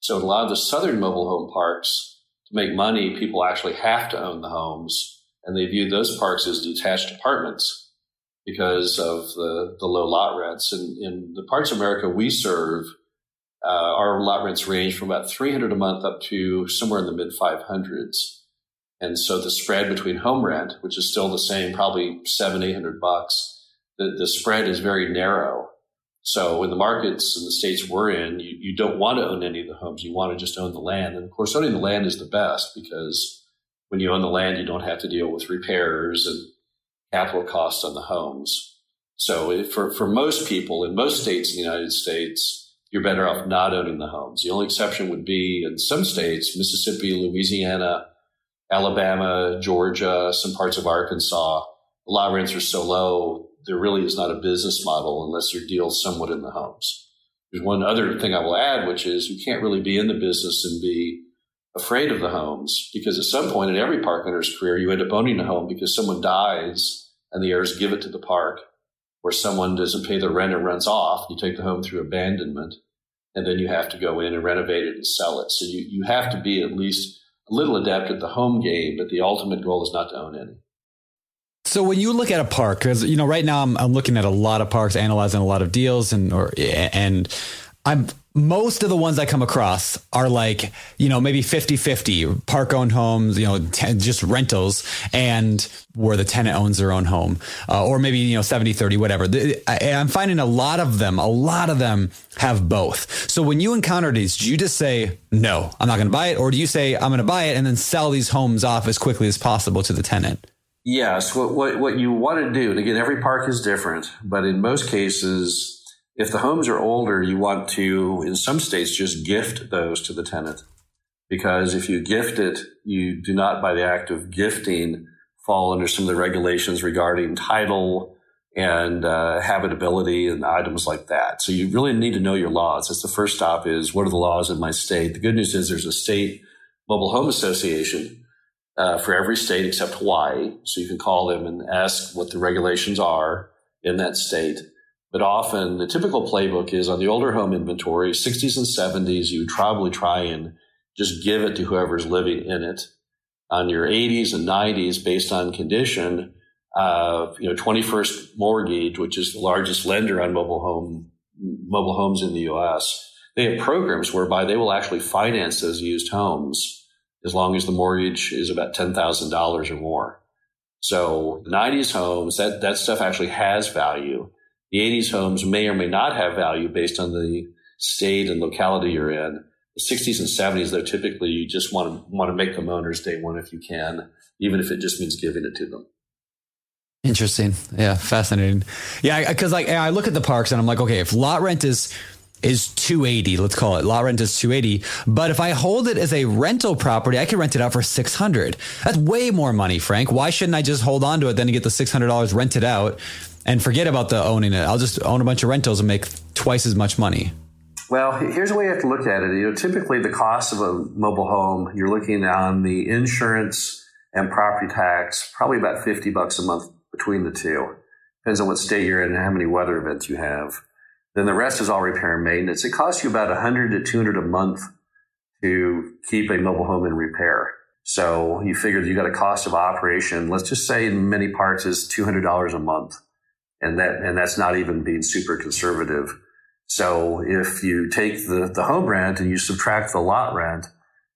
[SPEAKER 2] So in a lot of the Southern mobile home parks, to make money, people actually have to own the homes, and they view those parks as detached apartments because of the, the low lot rents. And in the parts of America we serve, uh, our lot rents range from about 300 a month up to somewhere in the mid 500s. And so the spread between home rent, which is still the same, probably seven, eight hundred bucks, the, the spread is very narrow. So in the markets and the states we're in, you, you don't want to own any of the homes. You want to just own the land. And of course, owning the land is the best because when you own the land, you don't have to deal with repairs and capital costs on the homes. So for, for most people in most states in the United States, you're better off not owning the homes. The only exception would be in some states, Mississippi, Louisiana, Alabama, Georgia, some parts of Arkansas, the lot rents are so low, there really is not a business model unless your deal's somewhat in the homes. There's one other thing I will add, which is you can't really be in the business and be afraid of the homes because at some point in every park owner's career, you end up owning a home because someone dies and the heirs give it to the park or someone doesn't pay the rent and runs off. You take the home through abandonment and then you have to go in and renovate it and sell it. So you, you have to be at least little adept at the home game, but the ultimate goal is not to own any.
[SPEAKER 1] So when you look at a park, because you know right now I'm, I'm looking at a lot of parks, analyzing a lot of deals, and or and I'm most of the ones I come across are like, you know, maybe 50 50 park owned homes, you know, t- just rentals and where the tenant owns their own home, uh, or maybe, you know, 70 30, whatever. I, am finding a lot of them, a lot of them have both. So when you encounter these, do you just say, no, I'm not going to buy it? Or do you say, I'm going to buy it and then sell these homes off as quickly as possible to the tenant?
[SPEAKER 2] Yes. What, what, what you want to do, and again, every park is different, but in most cases, if the homes are older, you want to, in some states, just gift those to the tenant. Because if you gift it, you do not, by the act of gifting, fall under some of the regulations regarding title and uh, habitability and items like that. So you really need to know your laws. That's the first stop is what are the laws in my state? The good news is there's a state mobile home association uh, for every state except Hawaii. So you can call them and ask what the regulations are in that state. But often the typical playbook is on the older home inventory, 60s and 70s, you probably try and just give it to whoever's living in it. On your 80s and 90s, based on condition, uh, you know, 21st Mortgage, which is the largest lender on mobile home mobile homes in the U.S., they have programs whereby they will actually finance those used homes as long as the mortgage is about ten thousand dollars or more. So 90s homes, that that stuff actually has value. The 80s homes may or may not have value based on the state and locality you're in. The 60s and 70s, though, typically you just want to want to make them owners day one if you can, even if it just means giving it to them.
[SPEAKER 1] Interesting. Yeah, fascinating. Yeah, because like I look at the parks and I'm like, okay, if lot rent is is 280 let's call it lot rent is 280 but if i hold it as a rental property i can rent it out for 600 that's way more money frank why shouldn't i just hold on to it then to get the $600 rented out and forget about the owning it i'll just own a bunch of rentals and make twice as much money
[SPEAKER 2] well, here's the way you have to look at it. You know, typically the cost of a mobile home, you're looking on the insurance and property tax, probably about 50 bucks a month between the two. Depends on what state you're in and how many weather events you have. Then the rest is all repair and maintenance. It costs you about 100 to 200 a month to keep a mobile home in repair. So you figure you got a cost of operation. Let's just say in many parts is $200 a month. And that, and that's not even being super conservative. So if you take the, the home rent and you subtract the lot rent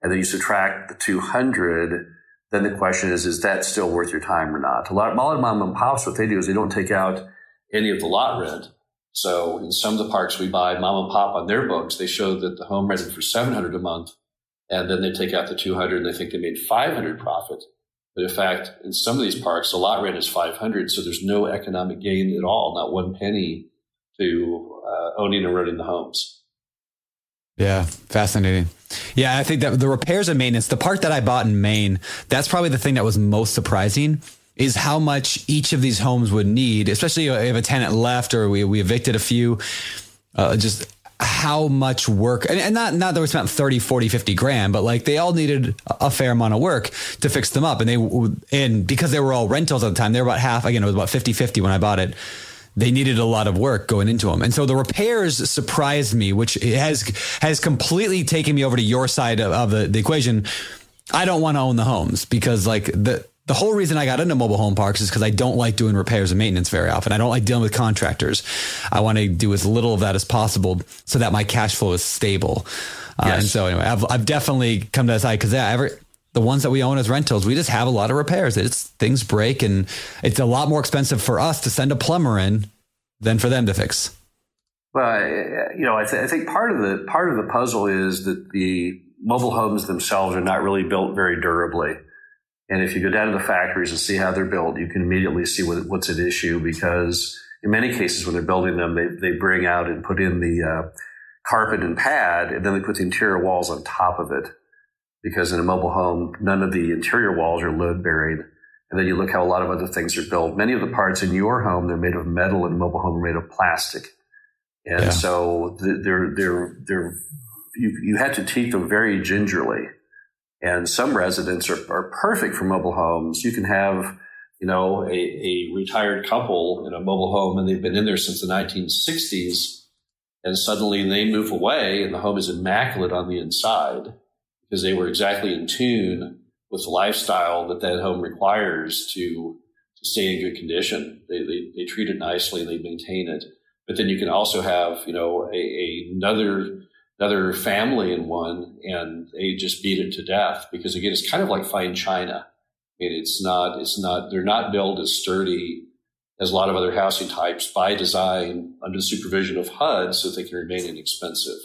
[SPEAKER 2] and then you subtract the 200, then the question is, is that still worth your time or not? A lot, a lot of mom and pops, what they do is they don't take out any of the lot rent. So in some of the parks we buy, mom and pop on their books, they show that the home rented for 700 a month and then they take out the 200 and they think they made 500 profit. But in fact, in some of these parks, the lot rent is 500. So there's no economic gain at all, not one penny to uh, owning and renting the homes.
[SPEAKER 1] Yeah, fascinating. Yeah, I think that the repairs and maintenance, the part that I bought in Maine, that's probably the thing that was most surprising is how much each of these homes would need, especially if a tenant left or we, we evicted a few, uh, just how much work and, and, not not that we spent 30 40 50 grand but like they all needed a fair amount of work to fix them up and they and because they were all rentals at the time they were about half again it was about 50 50 when i bought it they needed a lot of work going into them. And so the repairs surprised me, which has has completely taken me over to your side of, of the, the equation. I don't want to own the homes because like the the whole reason I got into mobile home parks is because I don't like doing repairs and maintenance very often. I don't like dealing with contractors. I want to do as little of that as possible so that my cash flow is stable. Uh, and so anyway, I've, I've definitely come to that side because every, the ones that we own as rentals, we just have a lot of repairs. It's things break and it's a lot more expensive for us to send a plumber in than for them to fix.
[SPEAKER 2] Well, you know, I, th- I think part of the part of the puzzle is that the mobile homes themselves are not really built very durably. And if you go down to the factories and see how they're built, you can immediately see what, what's at issue because in many cases, when they're building them, they, they bring out and put in the uh, carpet and pad, and then they put the interior walls on top of it because in a mobile home, none of the interior walls are load bearing. And then you look how a lot of other things are built. Many of the parts in your home, they're made of metal and mobile home are made of plastic. And yeah. so they're, they're, they're, you, you had to teach them very gingerly. And some residents are, are perfect for mobile homes. You can have, you know, a, a retired couple in a mobile home and they've been in there since the 1960s. And suddenly they move away and the home is immaculate on the inside because they were exactly in tune with the lifestyle that that home requires to, to stay in good condition. They, they, they treat it nicely and they maintain it. But then you can also have, you know, a, a, another another family in one and they just beat it to death because again it's kind of like fine china I mean, it's not it's not they're not built as sturdy as a lot of other housing types by design under the supervision of HUD so they can remain inexpensive.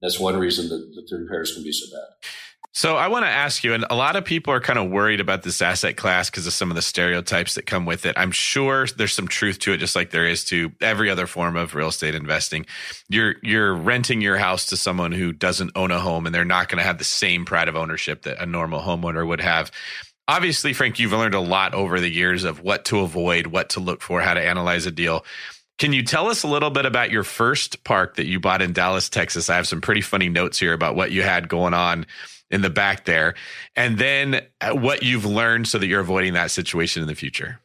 [SPEAKER 2] That's one reason that, that the repairs can be so bad.
[SPEAKER 4] So I want to ask you, and a lot of people are kind of worried about this asset class because of some of the stereotypes that come with it. I'm sure there's some truth to it, just like there is to every other form of real estate investing. You're you're renting your house to someone who doesn't own a home, and they're not going to have the same pride of ownership that a normal homeowner would have. Obviously, Frank, you've learned a lot over the years of what to avoid, what to look for, how to analyze a deal. Can you tell us a little bit about your first park that you bought in Dallas, Texas? I have some pretty funny notes here about what you had going on in the back there, and then uh, what you've learned so that you're avoiding that situation in the future.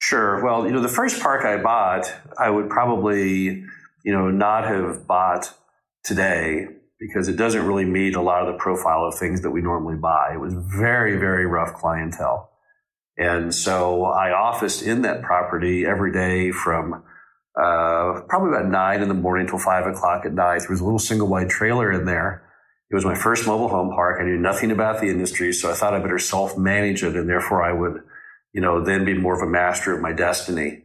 [SPEAKER 2] Sure. Well, you know, the first park I bought, I would probably, you know, not have bought today because it doesn't really meet a lot of the profile of things that we normally buy. It was very, very rough clientele. And so I officed in that property every day from uh, probably about nine in the morning till five o'clock at night. There was a little single wide trailer in there it was my first mobile home park. I knew nothing about the industry, so I thought I better self manage it, and therefore I would, you know, then be more of a master of my destiny.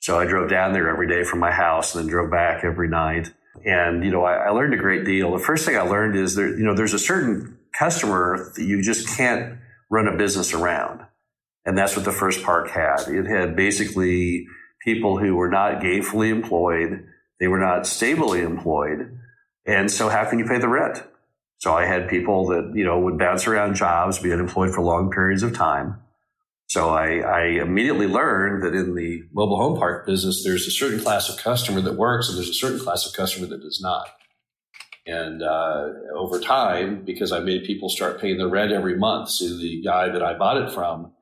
[SPEAKER 2] So I drove down there every day from my house and then drove back every night. And, you know, I, I learned a great deal. The first thing I learned is there, you know, there's a certain customer that you just can't run a business around. And that's what the first park had. It had basically people who were not gainfully employed. They were not stably employed. And so how can you pay the rent? So I had people that, you know, would bounce around jobs, be unemployed for long periods of time. So I, I, immediately learned that in the mobile home park business, there's a certain class of customer that works and there's a certain class of customer that does not. And uh, over time, because I made people start paying the rent every month, so the guy that I bought it from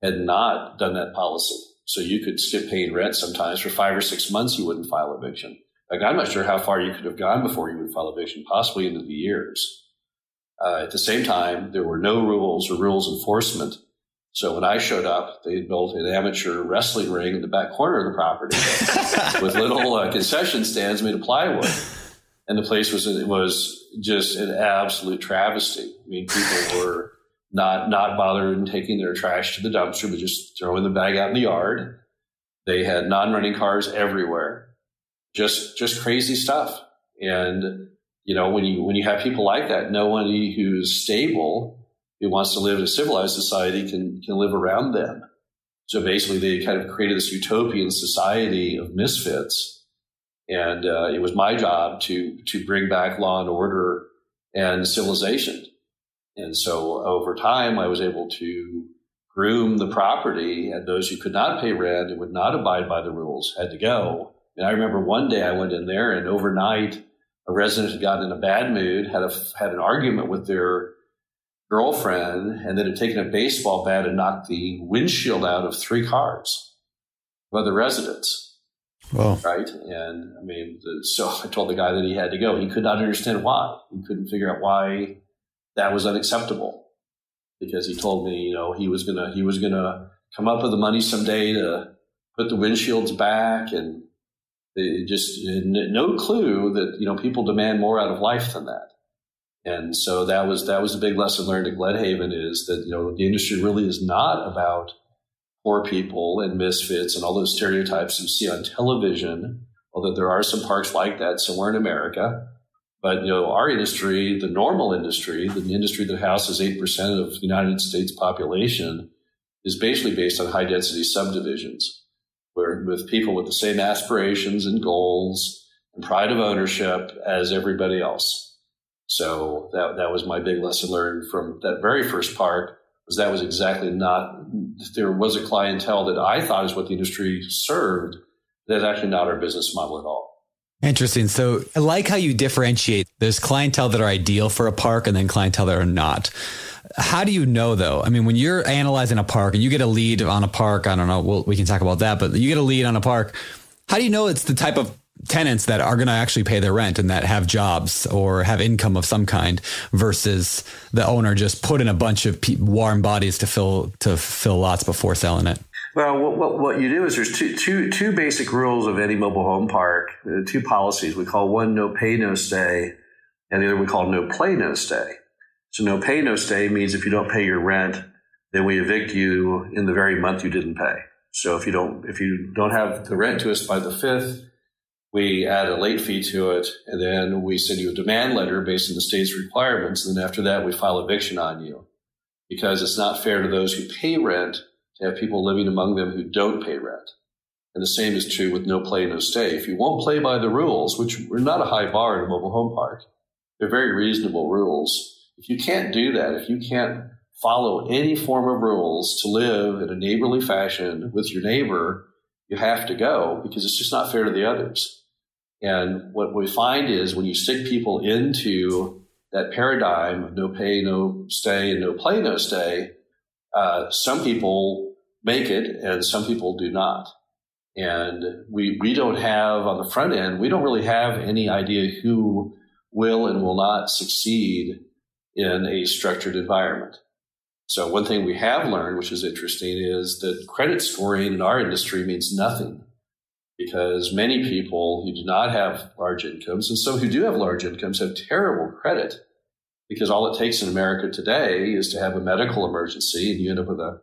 [SPEAKER 2] had not done that policy. So you could skip paying rent sometimes for five or six months, you wouldn't file eviction. Like I'm not sure how far you could have gone before you would file eviction, possibly into the years. Uh, at the same time, there were no rules or rules enforcement so when I showed up, they had built an amateur wrestling ring in the back corner of the property with little uh, concession stands made of plywood. And the place was was just an absolute travesty. I mean, people were not not bothered in taking their trash to the dumpster, but just throwing the bag out in the yard. They had non-running cars everywhere, just just crazy stuff. And you know, when you when you have people like that, no one who's stable who wants to live in a civilized society can can live around them. So basically, they kind of created this utopian society of misfits, and uh, it was my job to to bring back law and order and civilization. And so over time, I was able to groom the property, and those who could not pay rent and would not abide by the rules had to go. And I remember one day I went in there, and overnight, a resident had gotten in a bad mood, had a had an argument with their girlfriend and then had taken a baseball bat and knocked the windshield out of three cars of other residents.
[SPEAKER 1] Wow.
[SPEAKER 2] Right. And I mean, the, so I told the guy that he had to go. He could not understand why. He couldn't figure out why that was unacceptable because he told me, you know, he was going to, he was going to come up with the money someday to put the windshields back and just no clue that, you know, people demand more out of life than that. And so that was that was a big lesson learned at Glenhaven is that you know the industry really is not about poor people and misfits and all those stereotypes you see on television. Although there are some parks like that somewhere in America, but you know our industry, the normal industry, the industry that houses eight percent of the United States population, is basically based on high density subdivisions, with people with the same aspirations and goals and pride of ownership as everybody else. So that that was my big lesson learned from that very first park was that was exactly not there was a clientele that I thought is what the industry served. That's actually not our business model at all.
[SPEAKER 1] Interesting. So I like how you differentiate. There's clientele that are ideal for a park and then clientele that are not. How do you know though? I mean, when you're analyzing a park and you get a lead on a park, I don't know, we'll, we can talk about that, but you get a lead on a park. How do you know it's the type of tenants that are going to actually pay their rent and that have jobs or have income of some kind versus the owner just put in a bunch of warm bodies to fill to fill lots before selling it
[SPEAKER 2] well what, what, what you do is there's two, two, two basic rules of any mobile home park uh, two policies we call one no pay no stay and the other we call no play no stay so no pay no stay means if you don't pay your rent then we evict you in the very month you didn't pay so if you don't if you don't have the rent to us by the fifth we add a late fee to it, and then we send you a demand letter based on the state's requirements. And then after that, we file eviction on you because it's not fair to those who pay rent to have people living among them who don't pay rent. And the same is true with no play, no stay. If you won't play by the rules, which are not a high bar in a mobile home park, they're very reasonable rules. If you can't do that, if you can't follow any form of rules to live in a neighborly fashion with your neighbor, you have to go because it's just not fair to the others. And what we find is when you stick people into that paradigm of no pay, no stay, and no play, no stay, uh, some people make it and some people do not. And we, we don't have on the front end, we don't really have any idea who will and will not succeed in a structured environment. So one thing we have learned, which is interesting, is that credit scoring in our industry means nothing because many people who do not have large incomes and some who do have large incomes have terrible credit because all it takes in America today is to have a medical emergency and you end up with a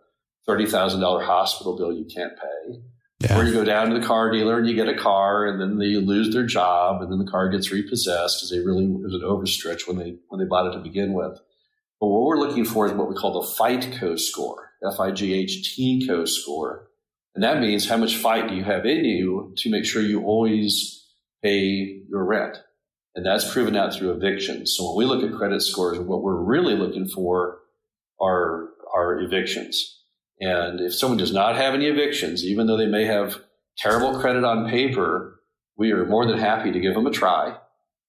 [SPEAKER 2] $30,000 hospital bill you can't pay. Yeah. Or you go down to the car dealer and you get a car, and then they lose their job, and then the car gets repossessed because they really it was an overstretch when they when they bought it to begin with. But what we're looking for is what we call the FIGHTCO score, F I G H T CO score, and that means how much fight do you have in you to make sure you always pay your rent. And that's proven out through evictions. So when we look at credit scores, what we're really looking for are, are evictions. And if someone does not have any evictions, even though they may have terrible credit on paper, we are more than happy to give them a try.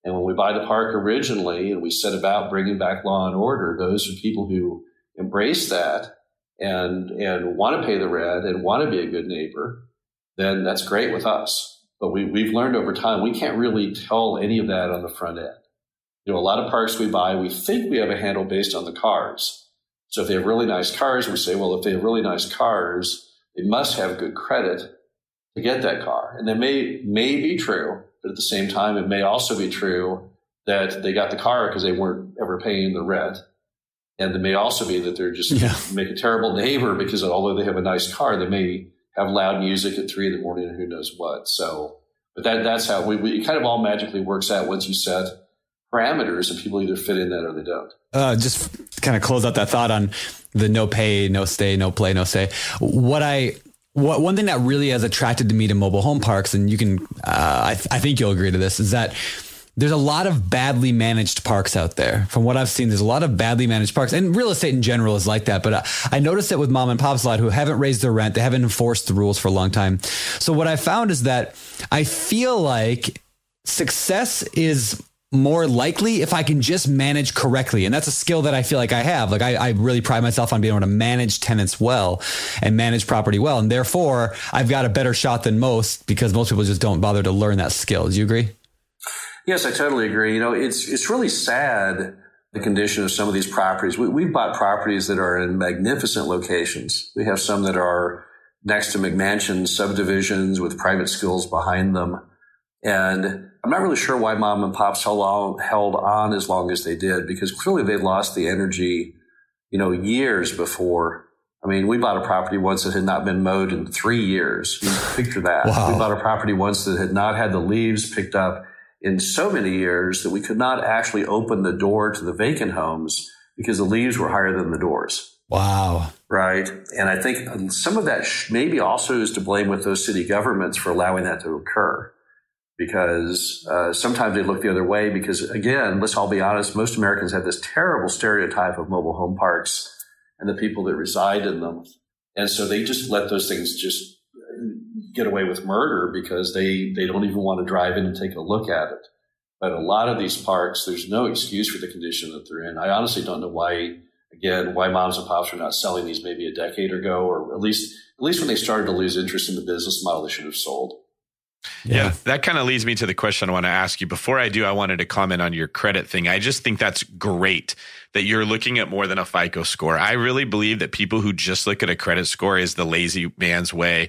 [SPEAKER 2] And when we buy the park originally and we set about bringing back law and order, those are people who embrace that and, and want to pay the rent and want to be a good neighbor, then that's great with us. But we, we've learned over time, we can't really tell any of that on the front end. You know, a lot of parks we buy, we think we have a handle based on the cars. So if they have really nice cars, we say, well, if they have really nice cars, they must have good credit to get that car. And that may, may be true, but at the same time, it may also be true that they got the car because they weren't ever paying the rent. And it may also be that they're just yeah. make a terrible neighbor because although they have a nice car, they may have loud music at three in the morning and who knows what. So, but that that's how we, we it kind of all magically works out once you set parameters and people either fit in that or they don't.
[SPEAKER 1] Uh, just kind of close out that thought on the no pay, no stay, no play, no stay. What I what one thing that really has attracted to me to mobile home parks, and you can, uh, I, th- I think you'll agree to this, is that there's a lot of badly managed parks out there. From what I've seen, there's a lot of badly managed parks, and real estate in general is like that. But I, I noticed it with mom and pops a lot who haven't raised their rent, they haven't enforced the rules for a long time. So what I found is that I feel like success is more likely if I can just manage correctly. And that's a skill that I feel like I have. Like I, I, really pride myself on being able to manage tenants well and manage property well. And therefore I've got a better shot than most because most people just don't bother to learn that skill. Do you agree?
[SPEAKER 2] Yes, I totally agree. You know, it's it's really sad the condition of some of these properties. We, we've bought properties that are in magnificent locations. We have some that are next to McMansion subdivisions with private schools behind them. And I'm not really sure why mom and pops held on, held on as long as they did because clearly they lost the energy, you know, years before. I mean, we bought a property once that had not been mowed in three years. Picture that. Wow. We bought a property once that had not had the leaves picked up in so many years that we could not actually open the door to the vacant homes because the leaves were higher than the doors.
[SPEAKER 1] Wow.
[SPEAKER 2] Right. And I think some of that maybe also is to blame with those city governments for allowing that to occur. Because uh, sometimes they look the other way. Because again, let's all be honest, most Americans have this terrible stereotype of mobile home parks and the people that reside in them. And so they just let those things just get away with murder because they, they don't even want to drive in and take a look at it. But a lot of these parks, there's no excuse for the condition that they're in. I honestly don't know why, again, why moms and pops were not selling these maybe a decade ago, or at least, at least when they started to lose interest in the business model, they should have sold.
[SPEAKER 4] Yeah, yeah that kind of leads me to the question I want to ask you. Before I do, I wanted to comment on your credit thing. I just think that's great that you're looking at more than a FICO score. I really believe that people who just look at a credit score is the lazy man's way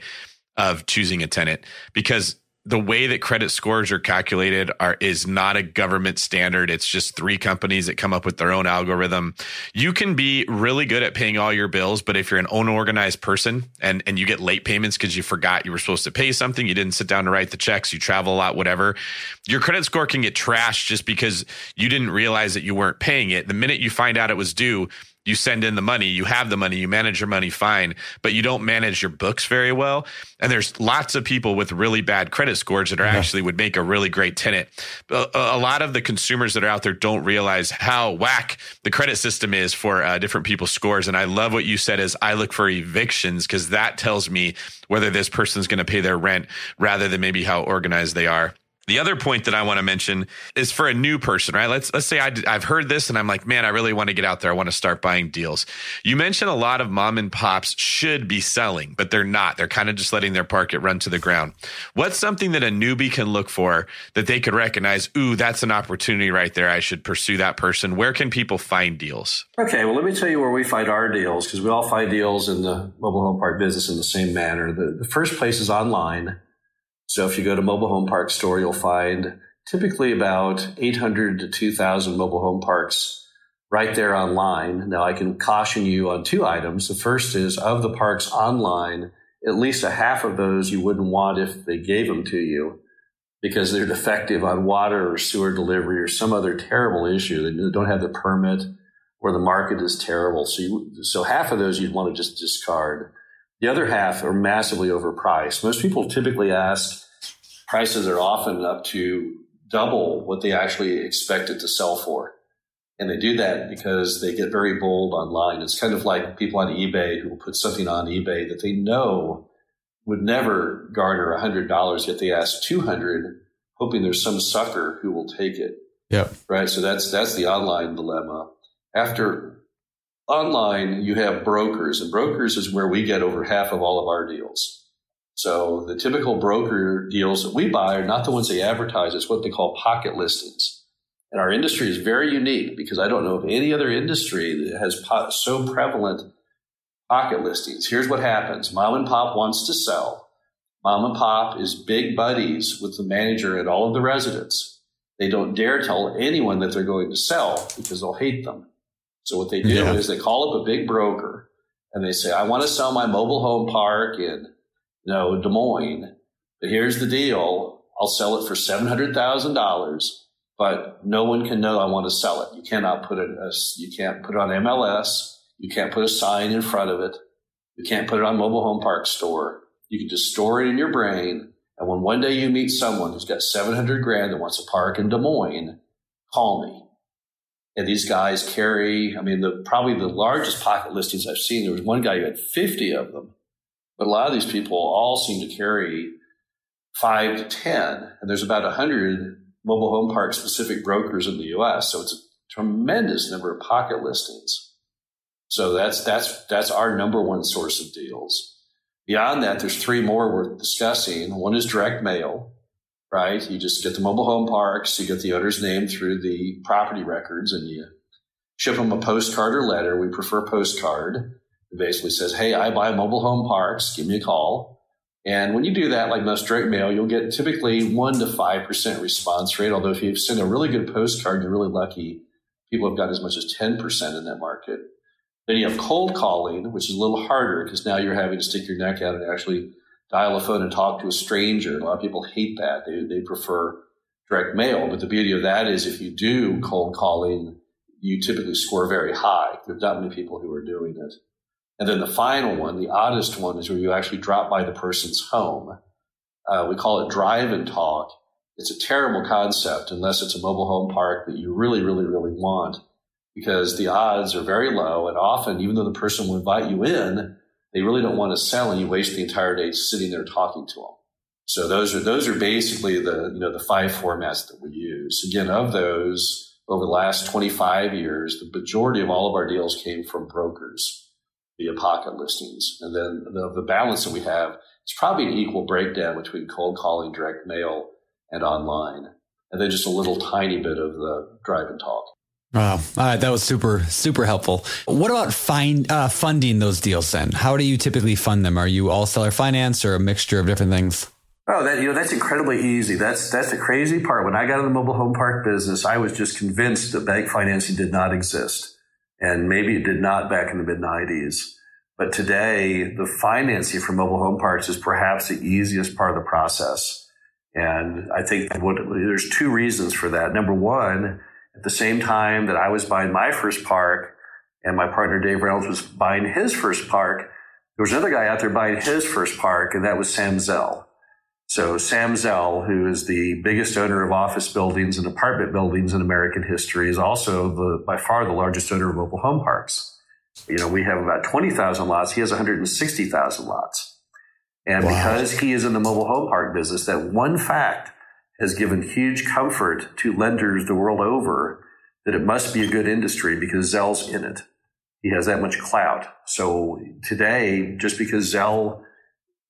[SPEAKER 4] of choosing a tenant because the way that credit scores are calculated are is not a government standard. It's just three companies that come up with their own algorithm. You can be really good at paying all your bills, but if you're an unorganized person and and you get late payments because you forgot you were supposed to pay something, you didn't sit down to write the checks, you travel a lot, whatever, your credit score can get trashed just because you didn't realize that you weren't paying it. The minute you find out it was due, you send in the money, you have the money, you manage your money fine, but you don't manage your books very well. And there's lots of people with really bad credit scores that are yeah. actually would make a really great tenant. A, a, lot of the consumers that are out there don't realize how whack the credit system is for uh, different people's scores. And I love what you said is I look for evictions because that tells me whether this person's going to pay their rent rather than maybe how organized they are. The other point that I want to mention is for a new person, right? Let's let's say I, have heard this and I'm like, man, I really want to get out there. I want to start buying deals. You mentioned a lot of mom and pops should be selling, but they're not. They're kind of just letting their park get run to the ground. What's something that a newbie can look for that they could recognize? Ooh, that's an opportunity right there. I should pursue that person. Where can people find deals?
[SPEAKER 2] Okay, well, let me tell you where we find our deals because we all find deals in the mobile home park business in the same manner. The, the first place is online. So if you go to mobile home park store, you'll find typically about 800 to 2,000 mobile home parks right there online. Now I can caution you on two items. The first is of the parks online, at least a half of those you wouldn't want if they gave them to you because they're defective on water or sewer delivery or some other terrible issue. They don't have the permit or the market is terrible. So you, so half of those you'd want to just discard. The other half are massively overpriced. Most people typically ask prices are often up to double what they actually expect it to sell for. And they do that because they get very bold online. It's kind of like people on eBay who will put something on eBay that they know would never garner $100, yet they ask 200 hoping there's some sucker who will take it.
[SPEAKER 1] Yeah.
[SPEAKER 2] Right. So that's, that's the online dilemma. After online, you have brokers and brokers is where we get over half of all of our deals. So the typical broker deals that we buy are not the ones they advertise. It's what they call pocket listings. And our industry is very unique because I don't know of any other industry that has po- so prevalent pocket listings. Here's what happens. Mom and pop wants to sell. Mom and pop is big buddies with the manager at all of the residents. They don't dare tell anyone that they're going to sell because they'll hate them. So what they do yeah. is they call up a big broker and they say, I want to sell my mobile home park in, you know, Des Moines. But here's the deal. I'll sell it for $700,000 but no one can know I want to sell it. You cannot put it, uh, you can't put it on MLS. You can't put a sign in front of it. You can't put it on mobile home park store. You can just store it in your brain. And when one day you meet someone who's got 700 grand that wants a park in Des Moines, call me. And these guys carry, I mean, the probably the largest pocket listings I've seen. There was one guy who had 50 of them, but a lot of these people all seem to carry five to 10. And there's about 100 mobile home park specific brokers in the US. So it's a tremendous number of pocket listings. So that's that's that's our number one source of deals. Beyond that, there's three more we're discussing. One is direct mail, right? You just get the mobile home parks, you get the owner's name through the property records, and you ship them a postcard or letter. We prefer postcard. It basically says, "Hey, I buy mobile home parks. Give me a call." And when you do that, like most direct mail, you'll get typically one to five percent response rate. Although if you send a really good postcard, you're really lucky. People have got as much as ten percent in that market. Then you have cold calling, which is a little harder because now you're having to stick your neck out and actually dial a phone and talk to a stranger. A lot of people hate that. They, they prefer direct mail. But the beauty of that is if you do cold calling, you typically score very high. There's not many people who are doing it. And then the final one, the oddest one, is where you actually drop by the person's home. Uh, we call it drive and talk. It's a terrible concept unless it's a mobile home park that you really, really, really want because the odds are very low. And often, even though the person will invite you in, they really don't want to sell and you waste the entire day sitting there talking to them. So those are, those are basically the, you know, the five formats that we use. Again, of those over the last 25 years, the majority of all of our deals came from brokers via pocket listings. And then the, the balance that we have is probably an equal breakdown between cold calling, direct mail, and online. And then just a little tiny bit of the drive and talk.
[SPEAKER 1] Wow. All right. That was super, super helpful. What about find, uh, funding those deals then? How do you typically fund them? Are you all seller finance or a mixture of different things?
[SPEAKER 2] Oh, that you know that's incredibly easy. That's that's the crazy part. When I got in the mobile home park business, I was just convinced that bank financing did not exist and maybe it did not back in the mid 90s. But today, the financing for mobile home parks is perhaps the easiest part of the process. And I think what, there's two reasons for that. Number one, at the same time that I was buying my first park and my partner Dave Reynolds was buying his first park, there was another guy out there buying his first park, and that was Sam Zell. So Sam Zell, who is the biggest owner of office buildings and apartment buildings in American history, is also the by far the largest owner of mobile home parks. You know, we have about 20,000 lots. He has 160,000 lots. And wow. because he is in the mobile home park business, that one fact has given huge comfort to lenders the world over that it must be a good industry because Zell's in it. He has that much clout. So today, just because Zell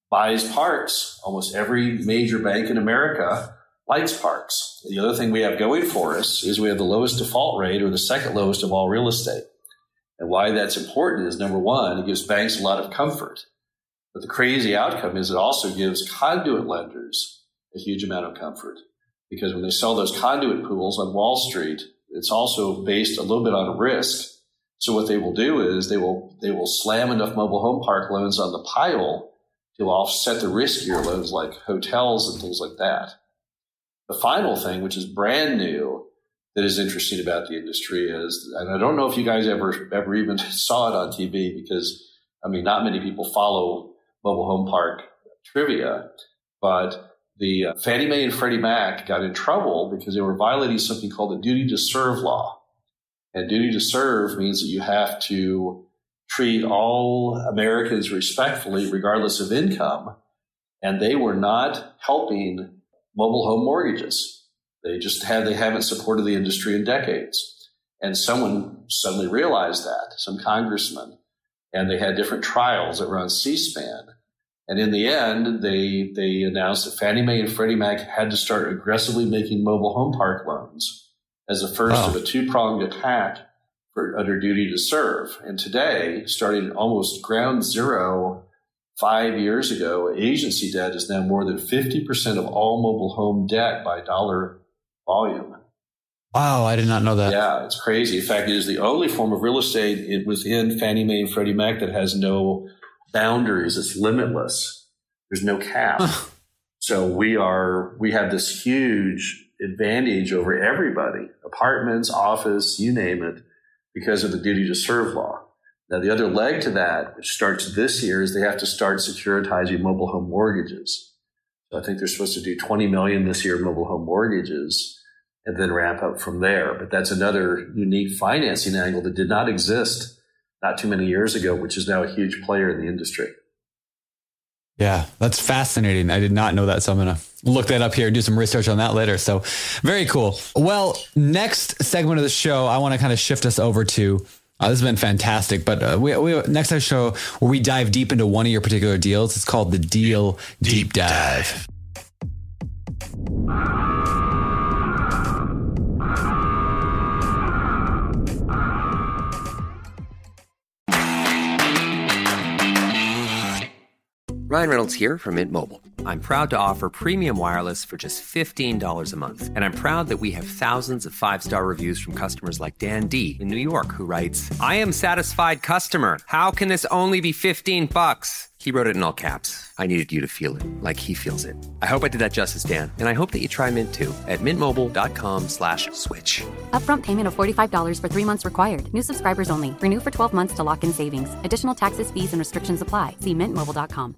[SPEAKER 2] buys parks. Almost every major bank in America likes parks. The other thing we have going for us is we have the lowest default rate or the second lowest of all real estate. And why that's important is number one, it gives banks a lot of comfort. But the crazy outcome is it also gives conduit lenders a huge amount of comfort because when they sell those conduit pools on Wall Street, it's also based a little bit on risk. So what they will do is they will they will slam enough mobile home park loans on the pile to offset the riskier loans like hotels and things like that. The final thing, which is brand new, that is interesting about the industry is, and I don't know if you guys ever ever even saw it on TV because I mean, not many people follow mobile home park trivia, but the uh, Fannie Mae and Freddie Mac got in trouble because they were violating something called the duty to serve law. And duty to serve means that you have to treat all Americans respectfully, regardless of income. And they were not helping mobile home mortgages. They just had, they haven't supported the industry in decades. And someone suddenly realized that, some congressman, and they had different trials that were on C-SPAN. And in the end, they they announced that Fannie Mae and Freddie Mac had to start aggressively making mobile home park loans as the first oh. of a two pronged attack for under duty to serve. And today, starting almost ground zero five years ago, agency debt is now more than 50% of all mobile home debt by dollar volume.
[SPEAKER 1] Wow, I did not know that.
[SPEAKER 2] Yeah, it's crazy. In fact, it is the only form of real estate within Fannie Mae and Freddie Mac that has no boundaries. It's limitless. There's no cap. so we are, we have this huge advantage over everybody, apartments, office, you name it, because of the duty to serve law. Now, the other leg to that, which starts this year, is they have to start securitizing mobile home mortgages. So I think they're supposed to do 20 million this year of mobile home mortgages and then ramp up from there. But that's another unique financing angle that did not exist not too many years ago, which is now a huge player in the industry.
[SPEAKER 1] Yeah, that's fascinating. I did not know that. So I'm going to look that up here and do some research on that later. So very cool. Well, next segment of the show, I want to kind of shift us over to. Uh, this has been fantastic, but uh, we, we next time show where we dive deep into one of your particular deals. It's called the Deal Deep, deep dive. dive.
[SPEAKER 7] Ryan Reynolds here from Mint Mobile. I'm proud to offer premium wireless for just $15 a month. And I'm proud that we have thousands of five star reviews from customers like Dan D in New York, who writes, I am satisfied customer. How can this only be 15 bucks? He wrote it in all caps. I needed you to feel it like he feels it. I hope I did that justice, Dan. And I hope that you try Mint too at mintmobile.com slash switch.
[SPEAKER 8] Upfront payment of $45 for three months required. New subscribers only. Renew for 12 months to lock in savings. Additional taxes, fees, and restrictions apply. See mintmobile.com.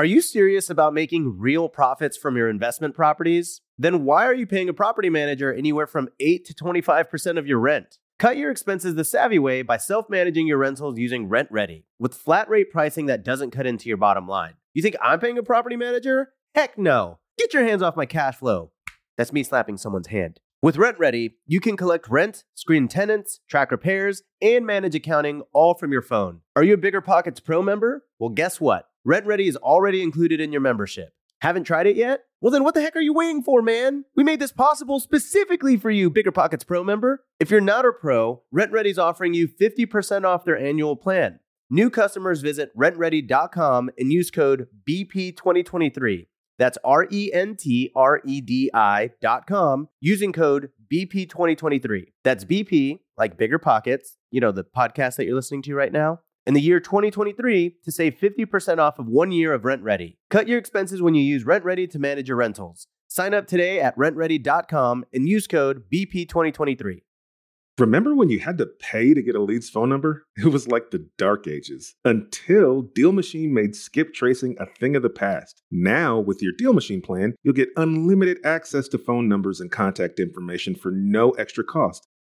[SPEAKER 6] Are you serious about making real profits from your investment properties? Then why are you paying a property manager anywhere from 8 to 25% of your rent? Cut your expenses the savvy way by self managing your rentals using RentRedi with flat rate pricing that doesn't cut into your bottom line. You think I'm paying a property manager? Heck no. Get your hands off my cash flow. That's me slapping someone's hand. With RentRedi, you can collect rent, screen tenants, track repairs, and manage accounting all from your phone. Are you a Bigger Pockets Pro member? Well, guess what? RentRedi is already included in your membership. Haven't tried it yet? Well, then what the heck are you waiting for, man? We made this possible specifically for you, Bigger Pockets Pro member. If you're not a pro, RentRedi is offering you 50% off their annual plan. New customers visit rentredi.com and use code BP2023. That's R E N T R E D I.com using code BP2023. That's BP, like Bigger Pockets, you know, the podcast that you're listening to right now in the year 2023 to save 50% off of one year of RentRedi. Cut your expenses when you use RentRedi to manage your rentals. Sign up today at rentredi.com and use code BP2023.
[SPEAKER 5] Remember when you had to pay to get a lead's phone number? It was like the dark ages until Deal Machine made skip tracing a thing of the past. Now, with your Deal Machine plan, you'll get unlimited access to phone numbers and contact information for no extra cost.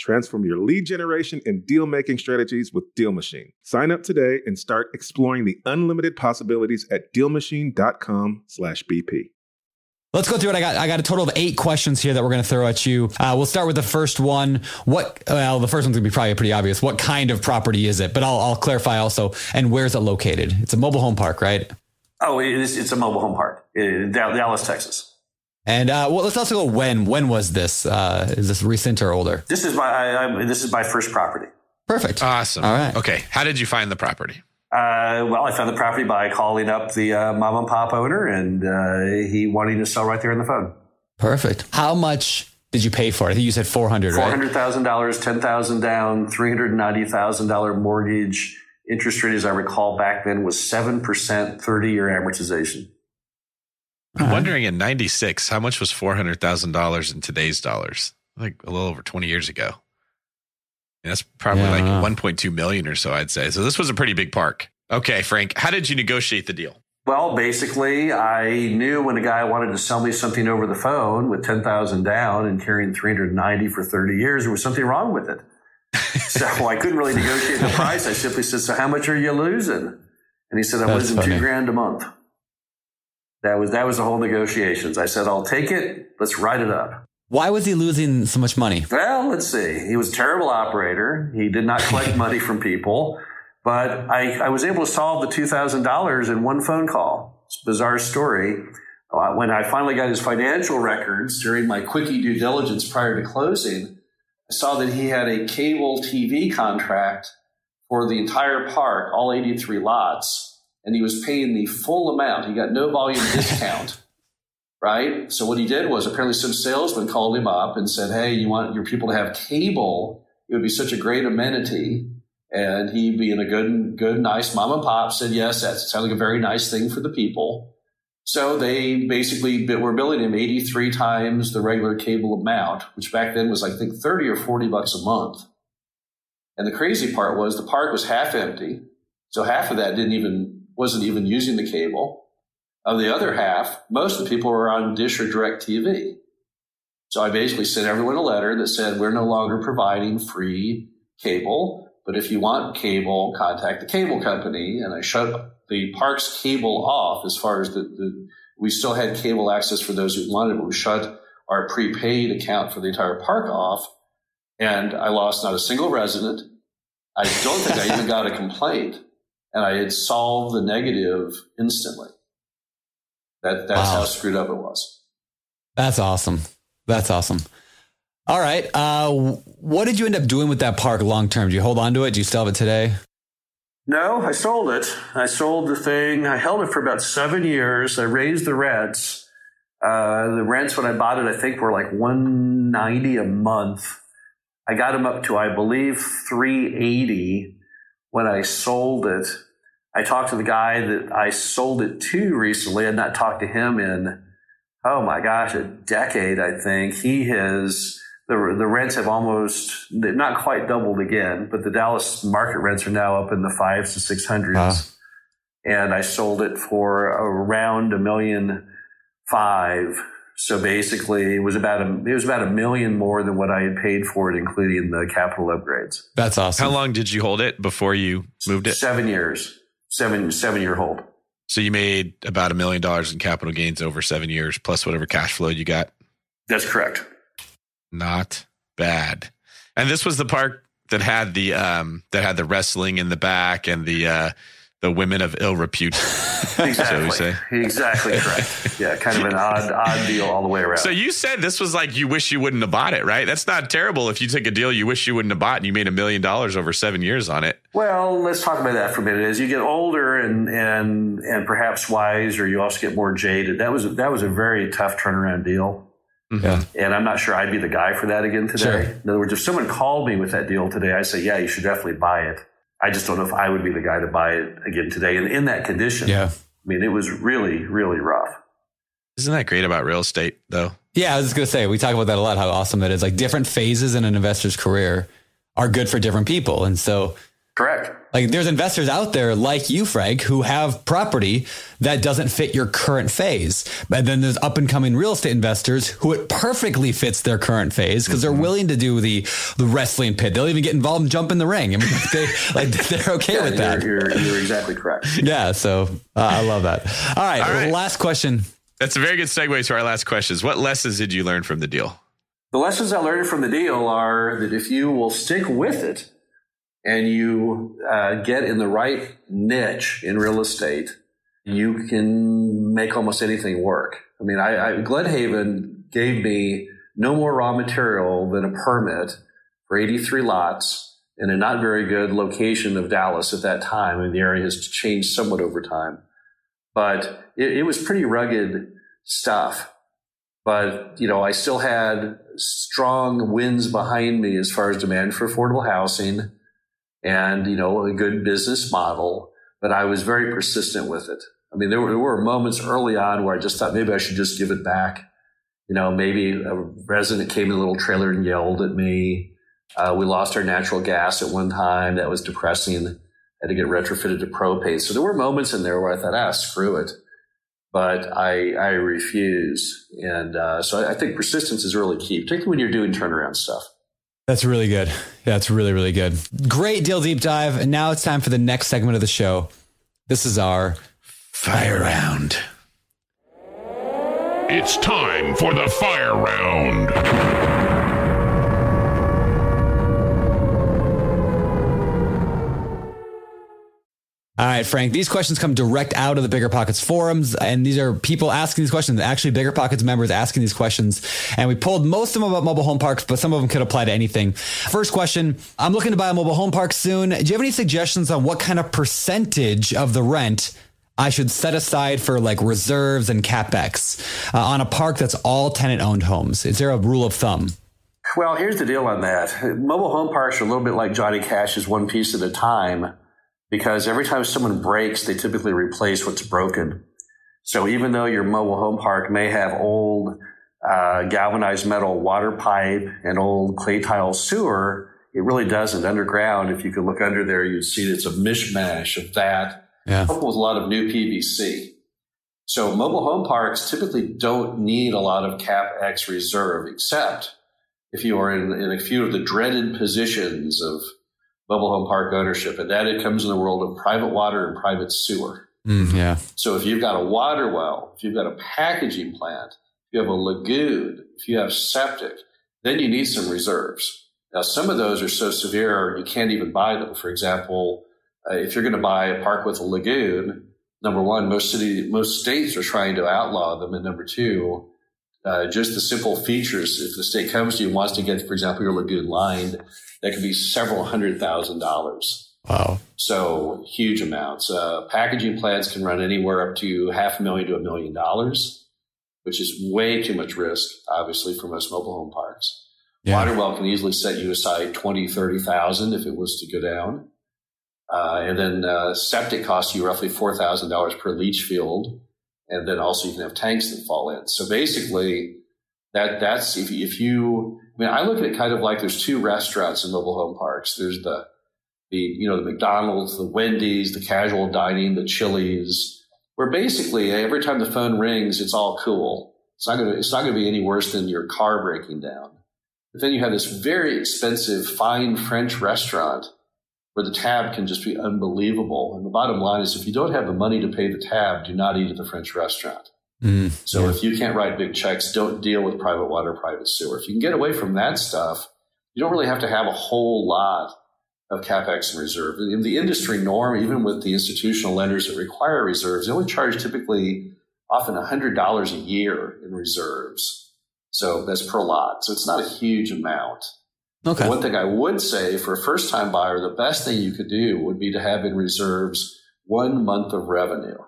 [SPEAKER 5] Transform your lead generation and deal making strategies with Deal Machine. Sign up today and start exploring the unlimited possibilities at dealmachine.com/bp.
[SPEAKER 1] Let's go through it. I got I got a total of eight questions here that we're going to throw at you. Uh, we'll start with the first one. What? Well, the first one's going to be probably pretty obvious. What kind of property is it? But I'll, I'll clarify also. And where's it located? It's a mobile home park, right?
[SPEAKER 2] Oh, it is, it's a mobile home park in Dallas, Texas.
[SPEAKER 1] And uh, well, let's also go when. When was this? Uh, is this recent or older?
[SPEAKER 2] This is my I, this is my first property.
[SPEAKER 1] Perfect.
[SPEAKER 4] Awesome. All right. Okay. How did you find the property?
[SPEAKER 2] Uh, well, I found the property by calling up the uh, mom and pop owner, and uh, he wanting to sell right there on the phone.
[SPEAKER 1] Perfect. How much did you pay for it? I think you said four hundred.
[SPEAKER 2] Four hundred thousand dollars, ten thousand down, three hundred ninety thousand dollar mortgage. Interest rate, as I recall back then, was seven percent, thirty year amortization.
[SPEAKER 4] I'm uh-huh. wondering in '96 how much was four hundred thousand dollars in today's dollars? Like a little over 20 years ago. That's probably yeah, like 1.2 million or so, I'd say. So this was a pretty big park. Okay, Frank, how did you negotiate the deal?
[SPEAKER 2] Well, basically, I knew when a guy wanted to sell me something over the phone with 10,000 down and carrying 390 for 30 years, there was something wrong with it. so I couldn't really negotiate the price. I simply said, "So how much are you losing?" And he said, "I'm That's losing funny. two grand a month." That was that was the whole negotiations. I said, "I'll take it. Let's write it up."
[SPEAKER 1] Why was he losing so much money?
[SPEAKER 2] Well, let's see. He was a terrible operator. He did not collect money from people, but I, I was able to solve the $2,000 in one phone call. It's a bizarre story. Uh, when I finally got his financial records during my quickie due diligence prior to closing, I saw that he had a cable TV contract for the entire park, all 83 lots, and he was paying the full amount. He got no volume discount right? So what he did was apparently some salesman called him up and said, Hey, you want your people to have cable? It would be such a great amenity. And he, being a good, good, nice mom and pop, said, Yes, that sounds like a very nice thing for the people. So they basically were billing him 83 times the regular cable amount, which back then was, I think, 30 or 40 bucks a month. And the crazy part was the park was half empty. So half of that didn't even, wasn't even using the cable. Of the other half, most of the people were on Dish or Direct TV. So I basically sent everyone a letter that said, we're no longer providing free cable, but if you want cable, contact the cable company. And I shut the park's cable off as far as the, the we still had cable access for those who wanted, it, but we shut our prepaid account for the entire park off. And I lost not a single resident. I don't think I even got a complaint. And I had solved the negative instantly. That that's wow. how screwed up it was.
[SPEAKER 1] That's awesome. That's awesome. All right. Uh, what did you end up doing with that park long term? Do you hold on to it? Do you still have it today?
[SPEAKER 2] No, I sold it. I sold the thing. I held it for about seven years. I raised the rents. Uh, the rents when I bought it, I think, were like one ninety a month. I got them up to, I believe, three eighty when I sold it. I talked to the guy that I sold it to recently. I'd not talked to him in, oh my gosh, a decade, I think. He has, the, the rents have almost, not quite doubled again, but the Dallas market rents are now up in the fives to six hundreds. Uh. And I sold it for around a million five. So basically, it was about a it was about a million more than what I had paid for it, including the capital upgrades.
[SPEAKER 1] That's awesome.
[SPEAKER 4] How long did you hold it before you moved it?
[SPEAKER 2] Seven years seven seven year hold.
[SPEAKER 4] So you made about a million dollars in capital gains over seven years, plus whatever cash flow you got.
[SPEAKER 2] That's correct.
[SPEAKER 4] Not bad. And this was the park that had the um that had the wrestling in the back and the uh the women of ill repute.
[SPEAKER 2] exactly. Exactly correct. Yeah, kind of an odd, odd deal all the way around.
[SPEAKER 4] So you said this was like you wish you wouldn't have bought it, right? That's not terrible. If you took a deal you wish you wouldn't have bought and you made a million dollars over seven years on it.
[SPEAKER 2] Well, let's talk about that for a minute. As you get older and and and perhaps wiser, you also get more jaded. That was that was a very tough turnaround deal. Mm-hmm. Yeah. And I'm not sure I'd be the guy for that again today. Sure. In other words, if someone called me with that deal today, I say, yeah, you should definitely buy it. I just don't know if I would be the guy to buy it again today. And in that condition,
[SPEAKER 1] yeah.
[SPEAKER 2] I mean, it was really, really rough.
[SPEAKER 4] Isn't that great about real estate, though?
[SPEAKER 1] Yeah, I was just going to say, we talk about that a lot, how awesome that is. Like different phases in an investor's career are good for different people. And so
[SPEAKER 2] Correct.
[SPEAKER 1] Like there's investors out there like you, Frank, who have property that doesn't fit your current phase. But then there's up and coming real estate investors who it perfectly fits their current phase because mm-hmm. they're willing to do the the wrestling pit. They'll even get involved and jump in the ring. I mean, they like they're okay yeah, with
[SPEAKER 2] you're,
[SPEAKER 1] that.
[SPEAKER 2] You're, you're exactly correct.
[SPEAKER 1] Yeah. So uh, I love that. All right, All right. Last question.
[SPEAKER 4] That's a very good segue to our last questions. What lessons did you learn from the deal?
[SPEAKER 2] The lessons I learned from the deal are that if you will stick with it and you uh, get in the right niche in real estate, you can make almost anything work. I mean, I, I Glenhaven gave me no more raw material than a permit for 83 lots in a not very good location of Dallas at that time. And the area has changed somewhat over time, but it, it was pretty rugged stuff. But, you know, I still had strong winds behind me as far as demand for affordable housing and, you know, a good business model. But I was very persistent with it. I mean, there were, there were moments early on where I just thought maybe I should just give it back. You know, maybe a resident came in a little trailer and yelled at me. Uh, we lost our natural gas at one time. That was depressing. had to get retrofitted to propane. So there were moments in there where I thought, ah, screw it but I, I refuse. And uh, so I, I think persistence is really key, particularly when you're doing turnaround stuff.
[SPEAKER 1] That's really good. That's really, really good. Great deal deep dive. And now it's time for the next segment of the show. This is our fire round.
[SPEAKER 9] It's time for the fire round.
[SPEAKER 1] All right, Frank, these questions come direct out of the Bigger Pockets forums. And these are people asking these questions, actually Bigger Pockets members asking these questions. And we pulled most of them about mobile home parks, but some of them could apply to anything. First question I'm looking to buy a mobile home park soon. Do you have any suggestions on what kind of percentage of the rent I should set aside for like reserves and capex uh, on a park that's all tenant owned homes? Is there a rule of thumb?
[SPEAKER 2] Well, here's the deal on that. Mobile home parks are a little bit like Johnny Cash's one piece at a time because every time someone breaks, they typically replace what's broken. So even though your mobile home park may have old uh, galvanized metal water pipe and old clay tile sewer, it really doesn't. Underground, if you could look under there, you'd see it's a mishmash of that, yeah. coupled with a lot of new PVC. So mobile home parks typically don't need a lot of CapEx reserve, except if you are in, in a few of the dreaded positions of mobile home park ownership, and that it comes in the world of private water and private sewer.
[SPEAKER 1] Mm, yeah.
[SPEAKER 2] So if you've got a water well, if you've got a packaging plant, if you have a lagoon, if you have septic, then you need some reserves. Now, some of those are so severe you can't even buy them. For example, uh, if you're going to buy a park with a lagoon, number one, most city, most states are trying to outlaw them, and number two, uh, just the simple features. If the state comes to you and wants to get, for example, your lagoon lined, that could be several hundred thousand dollars.
[SPEAKER 1] Wow.
[SPEAKER 2] So huge amounts. Uh, packaging plants can run anywhere up to half a million to a million dollars, which is way too much risk, obviously, for most mobile home parks. Yeah. Water well can easily set you aside 20, 30,000 if it was to go down. Uh, and then uh, septic costs you roughly $4,000 per leach field. And then also you can have tanks that fall in. So basically, that that's if, if you I mean I look at it kind of like there's two restaurants in mobile home parks. There's the the you know the McDonald's, the Wendy's, the casual dining, the Chili's, where basically every time the phone rings, it's all cool. It's not gonna it's not gonna be any worse than your car breaking down. But then you have this very expensive fine French restaurant where the tab can just be unbelievable. And the bottom line is if you don't have the money to pay the tab, do not eat at the French restaurant. Mm, so if you can't write big checks, don't deal with private water, private sewer. If you can get away from that stuff, you don't really have to have a whole lot of capex and reserve. In the industry norm, even with the institutional lenders that require reserves, they only charge typically often $100 a year in reserves. So that's per lot. So it's not a huge amount. Okay. one thing I would say for a first time buyer, the best thing you could do would be to have in reserves one month of revenue.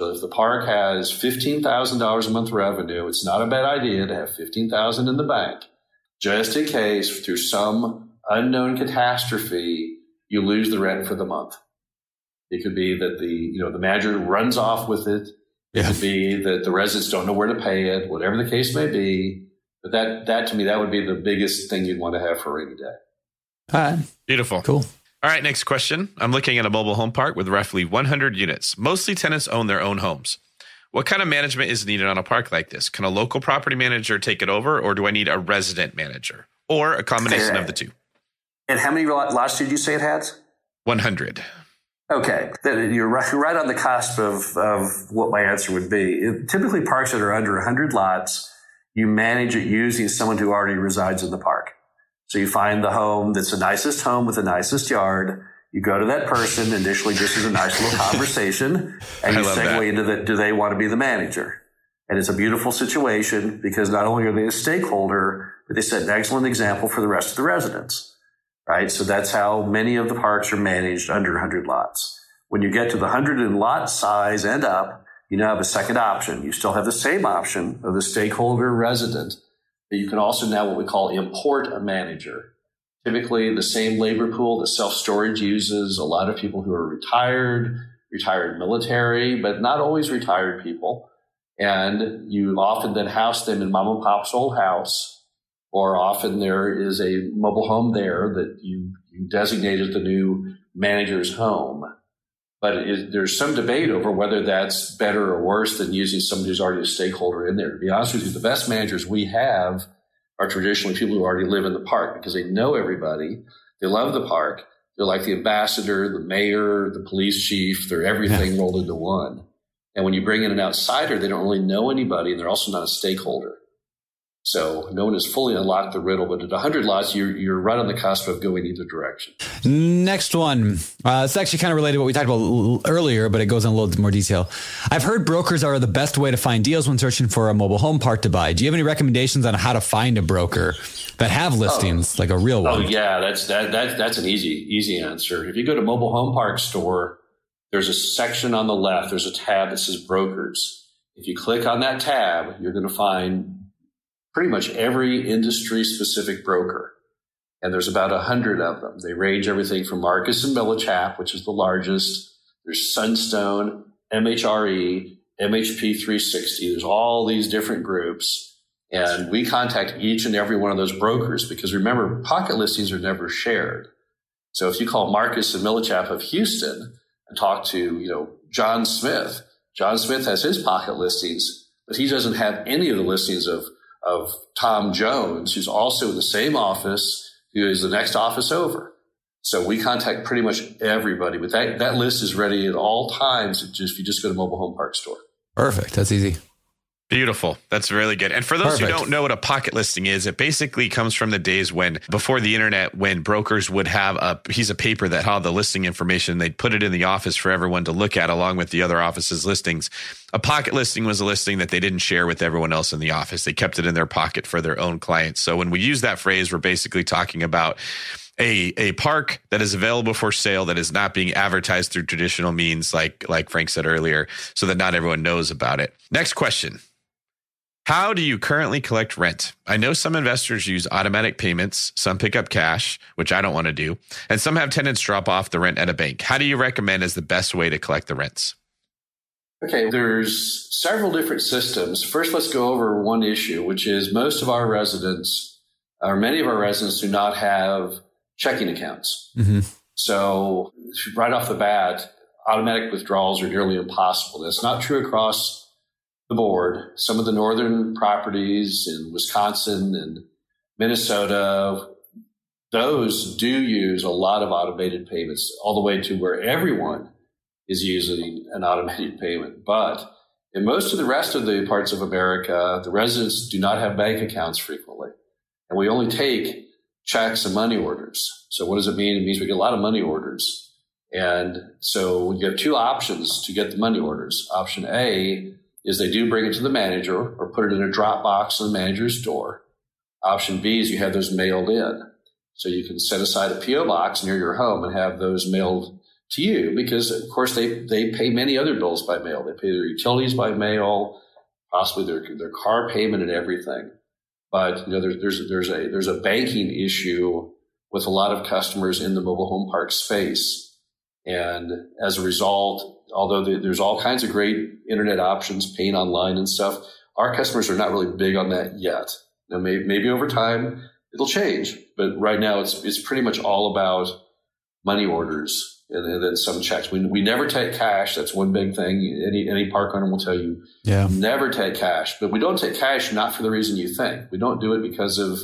[SPEAKER 2] So if the park has $15,000 a month revenue, it's not a bad idea to have 15,000 in the bank just in case through some unknown catastrophe you lose the rent for the month. It could be that the, you know, the manager runs off with it. It yeah. could be that the residents don't know where to pay it, whatever the case may be. But that, that to me, that would be the biggest thing you'd want to have for a rainy day.
[SPEAKER 1] All right.
[SPEAKER 4] Beautiful.
[SPEAKER 1] Cool.
[SPEAKER 4] All right, next question. I'm looking at a mobile home park with roughly 100 units. Mostly tenants own their own homes. What kind of management is needed on a park like this? Can a local property manager take it over, or do I need a resident manager, or a combination of the two?
[SPEAKER 2] And how many lots did you say it has?
[SPEAKER 4] 100.
[SPEAKER 2] Okay, Then you're right, right on the cusp of, of what my answer would be. It, typically, parks that are under 100 lots, you manage it using someone who already resides in the park. So you find the home that's the nicest home with the nicest yard. You go to that person initially just as a nice little conversation, and you segue that. into the do they want to be the manager? And it's a beautiful situation because not only are they a stakeholder, but they set an excellent example for the rest of the residents right? So that's how many of the parks are managed under 100 lots. When you get to the 100 in lot size and up, you now have a second option. You still have the same option of the stakeholder resident, you can also now what we call import a manager. Typically, the same labor pool that self storage uses, a lot of people who are retired, retired military, but not always retired people. And you often then house them in mom and pop's old house or often there is a mobile home there that you, you designate as the new manager's home. But it, there's some debate over whether that's better or worse than using somebody who's already a stakeholder in there. To be honest with you, the best managers we have are traditionally people who already live in the park because they know everybody. They love the park. They're like the ambassador, the mayor, the police chief. They're everything rolled into one. And when you bring in an outsider, they don't really know anybody and they're also not a stakeholder. So no one has fully unlocked the riddle, but at 100 lots, you're, you're right on the cusp of going either direction.
[SPEAKER 1] Next one. Uh, it's actually kind of related to what we talked about earlier, but it goes in a little more detail. I've heard brokers are the best way to find deals when searching for a mobile home park to buy. Do you have any recommendations on how to find a broker that have listings, oh. like a real one?
[SPEAKER 2] Oh, yeah, that's, that, that, that's an easy, easy answer. If you go to mobile home park store, there's a section on the left, there's a tab that says brokers. If you click on that tab, you're going to find pretty much every industry specific broker. And there's about a hundred of them. They range everything from Marcus and Millichap, which is the largest. There's Sunstone, MHRE, MHP 360. There's all these different groups. And we contact each and every one of those brokers because remember, pocket listings are never shared. So if you call Marcus and Millichap of Houston and talk to, you know, John Smith, John Smith has his pocket listings, but he doesn't have any of the listings of of Tom Jones, who's also in the same office, who is the next office over. So we contact pretty much everybody, but that, that list is ready at all times if you just go to mobile home park store.
[SPEAKER 1] Perfect. That's easy.
[SPEAKER 4] Beautiful. That's really good. And for those Perfect. who don't know what a pocket listing is, it basically comes from the days when, before the internet, when brokers would have a piece of paper that had the listing information. They'd put it in the office for everyone to look at along with the other office's listings. A pocket listing was a listing that they didn't share with everyone else in the office. They kept it in their pocket for their own clients. So when we use that phrase, we're basically talking about a a park that is available for sale that is not being advertised through traditional means like like Frank said earlier so that not everyone knows about it. Next question. How do you currently collect rent? I know some investors use automatic payments, some pick up cash, which I don't want to do, and some have tenants drop off the rent at a bank. How do you recommend as the best way to collect the rents?
[SPEAKER 2] Okay, there's several different systems. First, let's go over one issue, which is most of our residents, or many of our residents, do not have checking accounts. Mm-hmm. So, right off the bat, automatic withdrawals are nearly impossible. That's not true across the board. Some of the northern properties in Wisconsin and Minnesota, those do use a lot of automated payments, all the way to where everyone is using an automated payment. But in most of the rest of the parts of America, the residents do not have bank accounts frequently. And we only take checks and money orders. So what does it mean? It means we get a lot of money orders. And so you have two options to get the money orders. Option A is they do bring it to the manager or put it in a drop box on the manager's door. Option B is you have those mailed in. So you can set aside a PO box near your home and have those mailed to you because of course they, they pay many other bills by mail. They pay their utilities by mail, possibly their, their car payment and everything. But you know, there's, there's, there's a, there's a banking issue with a lot of customers in the mobile home park space. And as a result, although there's all kinds of great internet options, paying online and stuff, our customers are not really big on that yet. Now, maybe, maybe over time it'll change, but right now it's it's pretty much all about money orders and, and, then some checks. We, we never take cash. That's one big thing. Any any park owner will tell you, yeah, never take cash. But we don't take cash not for the reason you think. We don't do it because of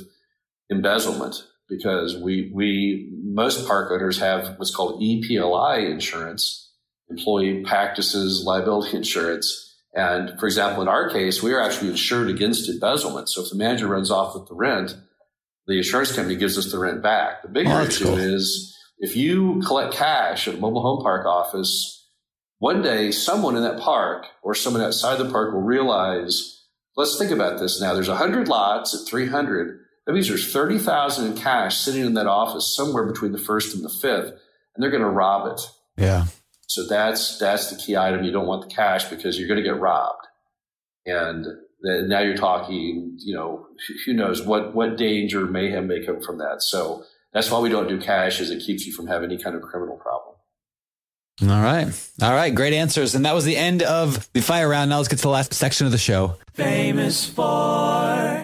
[SPEAKER 2] embezzlement. because we, we, most park owners have what's called EPLI insurance, employee practices liability insurance. And for example, in our case, we are actually insured against embezzlement. So if the manager runs off with the rent, the insurance company gives us the rent back. The bigger oh, issue cool. is if you collect cash at a mobile home park office, one day someone in that park or someone outside the park will realize, let's think about this now. There's 100 lots at 300. That means there's 30,000 in cash sitting in that office somewhere between the first and the fifth, and they're going to rob it.
[SPEAKER 1] Yeah.
[SPEAKER 2] So that's that's the key item. You don't want the cash because you're going to get robbed. And then now you're talking, you know, who knows what what danger mayhem may come from that. So that's why we don't do cash, is it keeps you from having any kind of criminal problem.
[SPEAKER 1] All right. All right. Great answers. And that was the end of the fire round. Now let's get to the last section of the show.
[SPEAKER 10] Famous four.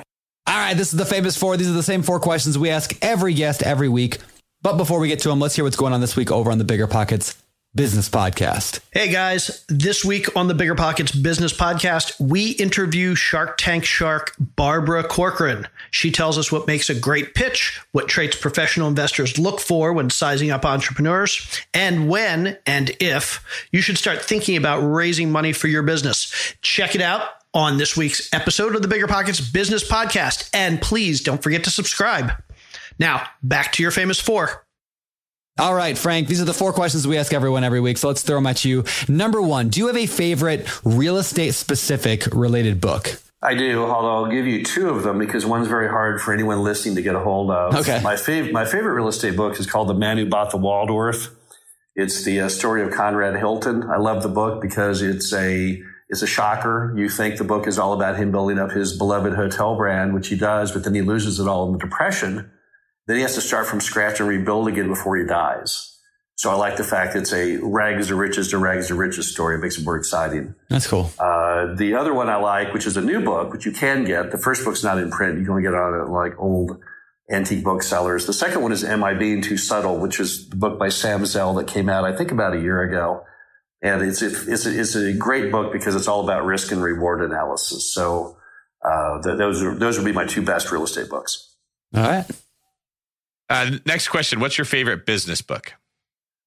[SPEAKER 1] Right. This is the famous four. These are the same four questions we ask every guest every week. But before we get to them, let's hear what's going on this week over on the Bigger Pockets Business Podcast.
[SPEAKER 11] Hey guys, this week on the Bigger Pockets Business Podcast, we interview Shark Tank shark Barbara Corcoran. She tells us what makes a great pitch, what traits professional investors look for when sizing up entrepreneurs, and when and if you should start thinking about raising money for your business. Check it out on this week's episode of the Bigger Pockets Business Podcast. And please don't forget to subscribe. Now, back to your famous four.
[SPEAKER 1] All right, Frank, these are the four questions we ask everyone every week. So let's throw them at you. Number one, do you have a favorite real estate specific related book?
[SPEAKER 2] I do, although I'll give you two of them because one's very hard for anyone listening to get a hold of.
[SPEAKER 1] Okay.
[SPEAKER 2] My, fav- my favorite real estate book is called The Man Who Bought the Waldorf. It's the uh, story of Conrad Hilton. I love the book because it's a it's a shocker. You think the book is all about him building up his beloved hotel brand, which he does, but then he loses it all in the depression then he has to start from scratch and rebuild again before he dies. So I like the fact that it's a rags to riches to rags to riches story. It makes it more exciting.
[SPEAKER 1] That's cool.
[SPEAKER 2] Uh, the other one I like, which is a new book, which you can get. The first book's not in print. You can only get it on like old antique booksellers. The second one is Am I Being Too Subtle, which is the book by Sam Zell that came out, I think, about a year ago. And it's, it's, a, it's a great book because it's all about risk and reward analysis. So uh, those, are, those would be my two best real estate books.
[SPEAKER 1] All right.
[SPEAKER 4] Uh, next question. What's your favorite business book?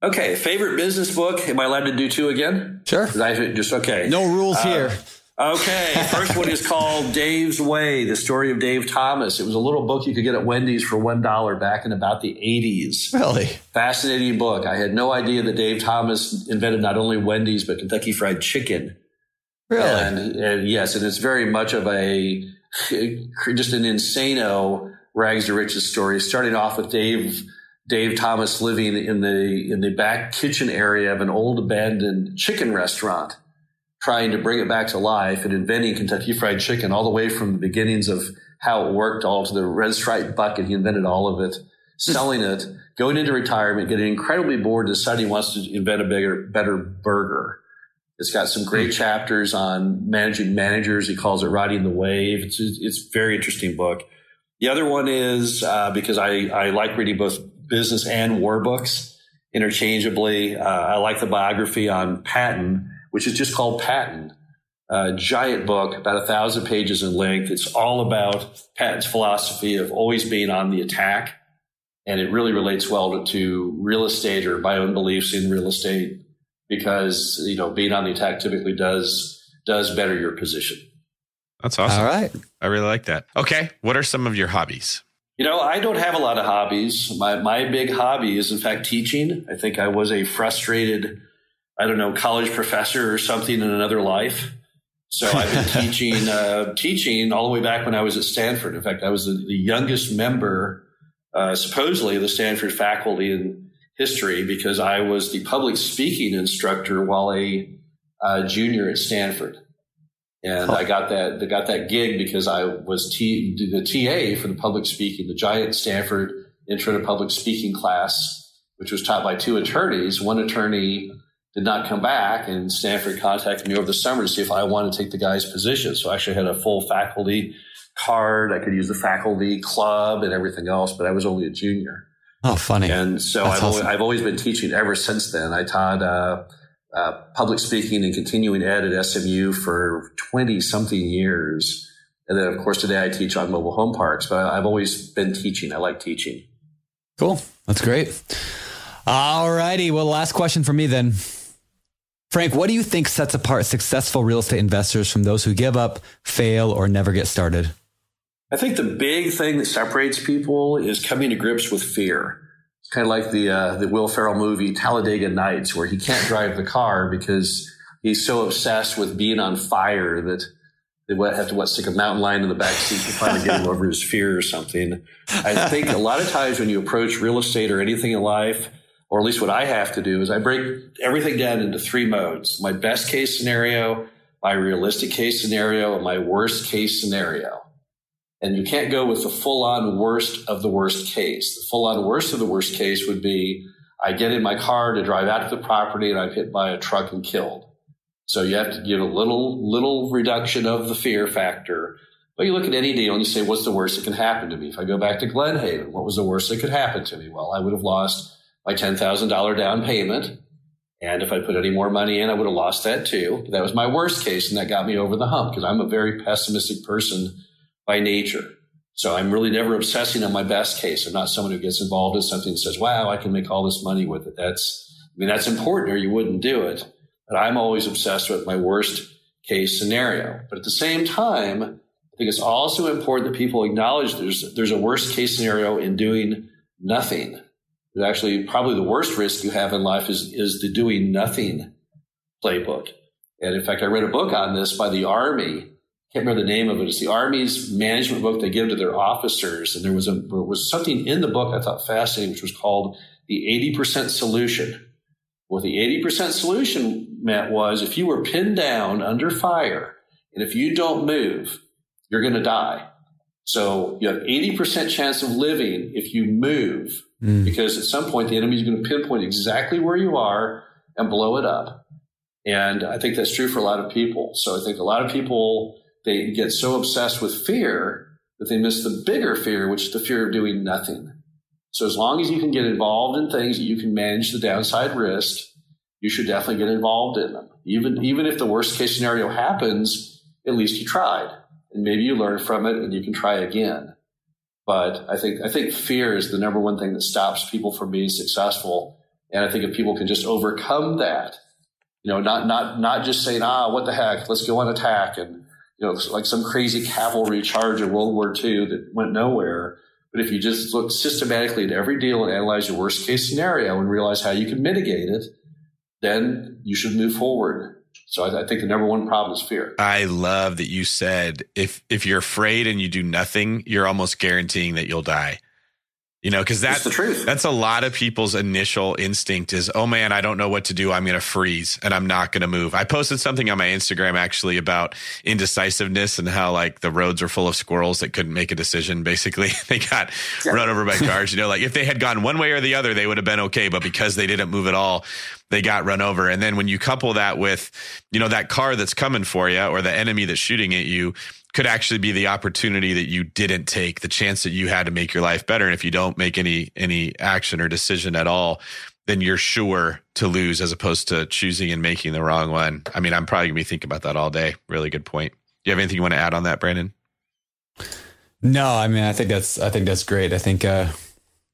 [SPEAKER 2] Okay, favorite business book. Am I allowed to do two again?
[SPEAKER 1] Sure.
[SPEAKER 2] I just okay.
[SPEAKER 1] No rules uh, here.
[SPEAKER 2] Okay, first one is called Dave's Way: The Story of Dave Thomas. It was a little book you could get at Wendy's for one dollar back in about the eighties.
[SPEAKER 1] Really
[SPEAKER 2] fascinating book. I had no idea that Dave Thomas invented not only Wendy's but Kentucky Fried Chicken.
[SPEAKER 1] Really,
[SPEAKER 2] and, and yes, and it's very much of a just an insano rags to riches story, starting off with Dave Dave Thomas living in the in the back kitchen area of an old abandoned chicken restaurant, trying to bring it back to life and inventing Kentucky Fried Chicken all the way from the beginnings of how it worked all to the red stripe bucket. He invented all of it, selling it, going into retirement, getting incredibly bored, deciding he wants to invent a bigger, better burger. It's got some great chapters on managing managers. He calls it riding the wave. It's it's very interesting book. The other one is uh, because I, I like reading both business and war books interchangeably. Uh, I like the biography on Patton, which is just called Patton. A giant book, about a thousand pages in length. It's all about Patton's philosophy of always being on the attack. And it really relates well to, to real estate or my own beliefs in real estate because, you know, being on the attack typically does, does better your position.
[SPEAKER 4] That's awesome.
[SPEAKER 1] All right.
[SPEAKER 4] I really like that. Okay. What are some of your hobbies?
[SPEAKER 2] You know, I don't have a lot of hobbies. My, my big hobby is, in fact, teaching. I think I was a frustrated, I don't know, college professor or something in another life. So I've been teaching, uh, teaching all the way back when I was at Stanford. In fact, I was the, the youngest member, uh, supposedly, of the Stanford faculty in history because I was the public speaking instructor while a uh, junior at Stanford. And I got that, got that gig because I was T, the TA for the public speaking, the giant Stanford intro to public speaking class, which was taught by two attorneys. One attorney did not come back and Stanford contacted me over the summer to see if I wanted to take the guy's position. So I actually had a full faculty card. I could use the faculty club and everything else, but I was only a junior.
[SPEAKER 1] Oh, funny.
[SPEAKER 2] And so I've, awesome. always, I've, always, been teaching ever since then. I taught, uh, uh, public speaking and continuing ed at SMU for 20 something years. And then, of course, today I teach on mobile home parks, but I've always been teaching. I like teaching.
[SPEAKER 1] Cool. That's great. All righty. Well, last question for me then. Frank, what do you think sets apart successful real estate investors from those who give up, fail, or never get started?
[SPEAKER 2] I think the big thing that separates people is coming to grips with fear. It's kind of like the uh, the Will Ferrell movie Talladega Nights, where he can't drive the car because he's so obsessed with being on fire that they have to what stick a mountain lion in the back seat to finally get him over his fear or something. I think a lot of times when you approach real estate or anything in life, or at least what I have to do is I break everything down into three modes. My best case scenario, my realistic case scenario, and my worst case scenario. And you can't go with the full on worst of the worst case. The full on worst of the worst case would be I get in my car to drive out to the property and I'm hit by a truck and killed. So you have to give a little, little reduction of the fear factor. But you look at any deal and you say, what's the worst that can happen to me? If I go back to Glenhaven, what was the worst that could happen to me? Well, I would have lost my $10,000 down payment. And if I put any more money in, I would have lost that too. That was my worst case. And that got me over the hump because I'm a very pessimistic person by nature. So I'm really never obsessing on my best case. I'm not someone who gets involved in something and says, wow, I can make all this money with it. That's, I mean, that's important or you wouldn't do it. But I'm always obsessed with my worst case scenario. But at the same time, I think it's also important that people acknowledge there's, there's a worst case scenario in doing nothing. Actually probably the worst risk you have in life is, is the doing nothing playbook. And in fact, I read a book on this by the Army. Can't remember the name of it. It's the Army's management book they give to their officers. And there was a there was something in the book I thought fascinating, which was called the 80% solution. What the 80% solution meant was if you were pinned down under fire and if you don't move, you're going to die. So you have 80% chance of living if you move mm. because at some point the enemy is going to pinpoint exactly where you are and blow it up. And I think that's true for a lot of people. So I think a lot of people, they get so obsessed with fear that they miss the bigger fear, which is the fear of doing nothing. So as long as you can get involved in things that you can manage the downside risk, you should definitely get involved in them. Even even if the worst case scenario happens, at least you tried, and maybe you learn from it, and you can try again. But I think I think fear is the number one thing that stops people from being successful. And I think if people can just overcome that, you know, not not not just saying, ah, what the heck, let's go on attack, and you know, like some crazy cavalry charge in World War II that went nowhere but if you just look systematically at every deal and analyze your worst case scenario and realize how you can mitigate it, then you should move forward. So I, I, think the number one problem is fear.
[SPEAKER 4] I love that you said if if you're afraid and you do nothing, you're almost guaranteeing that you'll die. You know, because that's
[SPEAKER 2] the truth.
[SPEAKER 4] That's a lot of people's initial instinct is, oh man, I don't know what to do. I'm going to freeze and I'm not going to move. I posted something on my Instagram actually about indecisiveness and how like the roads are full of squirrels that couldn't make a decision. Basically, they got yeah. run over by cars. You know, like if they had gone one way or the other, they would have been okay. But because they didn't move at all, they got run over. And then when you couple that with, you know, that car that's coming for you or the enemy that's shooting at you, could actually be the opportunity that you didn't take, the chance that you had to make your life better. And if you don't make any any action or decision at all, then you're sure to lose as opposed to choosing and making the wrong one. I mean, I'm probably gonna be thinking about that all day. Really good point. Do you have anything you want to add on that, Brandon?
[SPEAKER 1] No, I mean, I think that's I think that's great. I think uh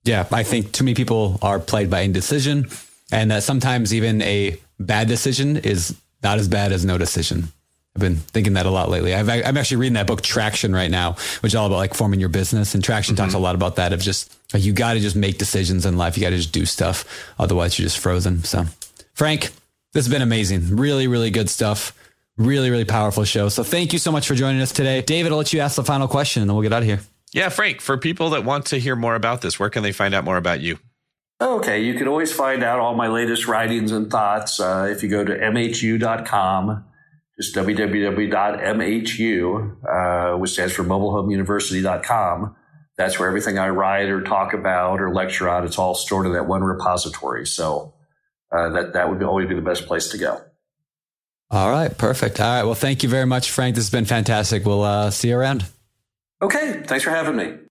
[SPEAKER 1] yeah, I think too many people are played by indecision and that sometimes even a bad decision is not as bad as no decision. I've been thinking that a lot lately. I've, I'm actually reading that book Traction right now, which is all about like forming your business. And Traction mm-hmm. talks a lot about that of just like you got to just make decisions in life. You got to just do stuff. Otherwise, you're just frozen. So, Frank, this has been amazing. Really, really good stuff. Really, really powerful show. So, thank you so much for joining us today. David, I'll let you ask the final question and then we'll get out of here.
[SPEAKER 4] Yeah, Frank, for people that want to hear more about this, where can they find out more about you?
[SPEAKER 2] Okay, you can always find out all my latest writings and thoughts uh, if you go to mhu.com just www.mhu, uh, which stands for mobilehomeuniversity.com. That's where everything I write or talk about or lecture on, it's all stored in that one repository. So uh, that, that would be, always be the best place to go.
[SPEAKER 1] All right, perfect. All right. Well, thank you very much, Frank. This has been fantastic. We'll uh, see you around.
[SPEAKER 2] Okay. Thanks for having me.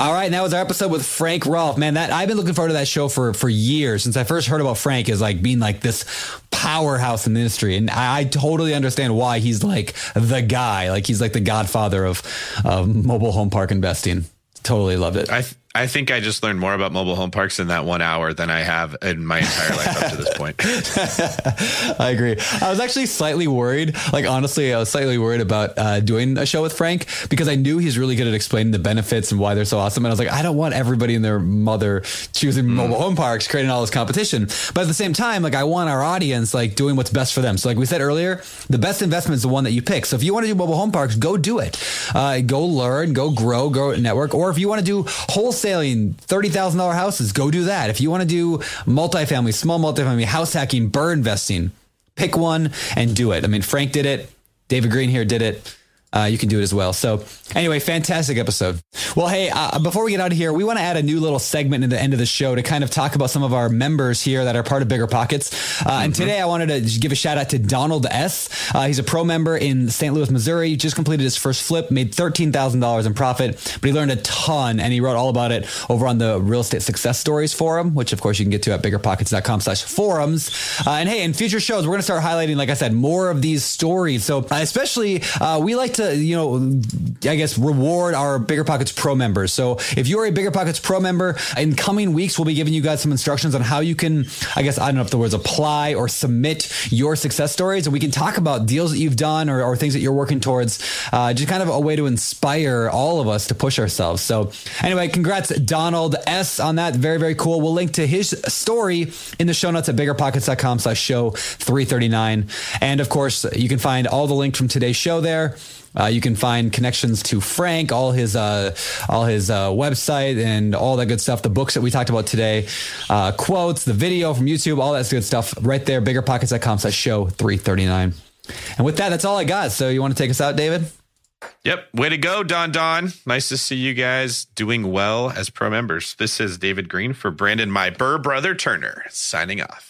[SPEAKER 1] All right, that was our episode with Frank Rolfe. Man, that I've been looking forward to that show for for years since I first heard about Frank as like being like this powerhouse in the industry, and I, I totally understand why he's like the guy, like he's like the godfather of of mobile home park investing. Totally loved it.
[SPEAKER 4] I I think I just learned more about mobile home parks in that one hour than I have in my entire life up to this point.
[SPEAKER 1] I agree. I was actually slightly worried. Like, honestly, I was slightly worried about uh, doing a show with Frank because I knew he's really good at explaining the benefits and why they're so awesome. And I was like, I don't want everybody and their mother choosing mm. mobile home parks, creating all this competition. But at the same time, like, I want our audience, like, doing what's best for them. So, like we said earlier, the best investment is the one that you pick. So, if you want to do mobile home parks, go do it. Uh, go learn, go grow, go network. Or if you want to do wholesaling $30,000 houses, go do that. If you want to do multifamily, small multifamily, house hacking, BRRRR investing, pick one and do it. I mean, Frank did it. David Greene here did it uh, you can do it as well. So, anyway, fantastic episode. Well, hey, uh, before we get out of here, we want to add a new little segment in the end of the show to kind of talk about some of our members here that are part of Bigger Pockets. Uh, mm-hmm. And today I wanted to give a shout out to Donald S. Uh, he's a pro member in St. Louis, Missouri. He just completed his first flip, made $13,000 in profit, but he learned a ton and he wrote all about it over on the Real Estate Success Stories Forum, which of course you can get to at biggerpockets.com slash forums. Uh, and hey, in future shows, we're going to start highlighting, like I said, more of these stories. So, uh, especially, we like to to, you know, I guess reward our Bigger Pockets Pro members. So if you're a Bigger Pockets Pro member, in coming weeks, we'll be giving you guys some instructions on how you can, I guess, I don't know if the words apply or submit your success stories. And we can talk about deals that you've done or, or things that you're working towards. Uh, just kind of a way to inspire all of us to push ourselves. So anyway, congrats, Donald S on that. Very, very cool. We'll link to his story in the show notes at biggerpockets.com slash show 339. And of course, you can find all the links from today's show there. Uh, you can find connections to Frank, all his uh, all his uh, website, and all that good stuff. The books that we talked about today, uh, quotes, the video from YouTube, all that good stuff right there. Biggerpockets.com slash show three thirty nine. And with that, that's all I got. So you want to take us out, David?
[SPEAKER 4] Yep. Way to go, Don Don. Nice to see you guys doing well as pro members. This is David Greene for Brandon, my BRRRR brother Turner, signing off.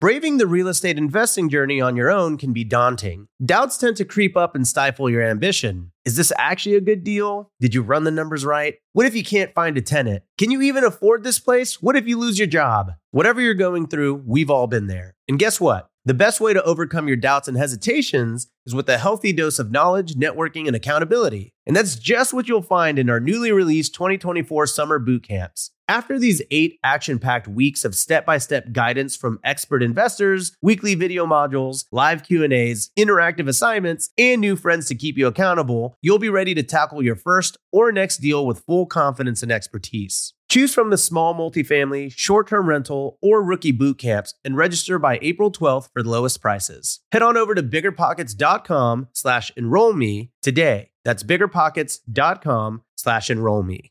[SPEAKER 6] Braving the real estate investing journey on your own can be daunting. Doubts tend to creep up and stifle your ambition. Is this actually a good deal? Did you run the numbers right? What if you can't find a tenant? Can you even afford this place? What if you lose your job? Whatever you're going through, we've all been there. And guess what? The best way to overcome your doubts and hesitations is with a healthy dose of knowledge, networking, and accountability. And that's just what you'll find in our newly released 2024 summer boot camps. After these eight action packed weeks of step by step guidance from expert investors, weekly video modules, live Q&As, interactive assignments, and new friends to keep you accountable, you'll be ready to tackle your first or next deal with full confidence and expertise. Choose from the small multifamily, short term rental, or rookie boot camps and register by April 12th for the lowest prices. Head on over to biggerpockets.com slash enroll me today. That's biggerpockets.com slash enroll me.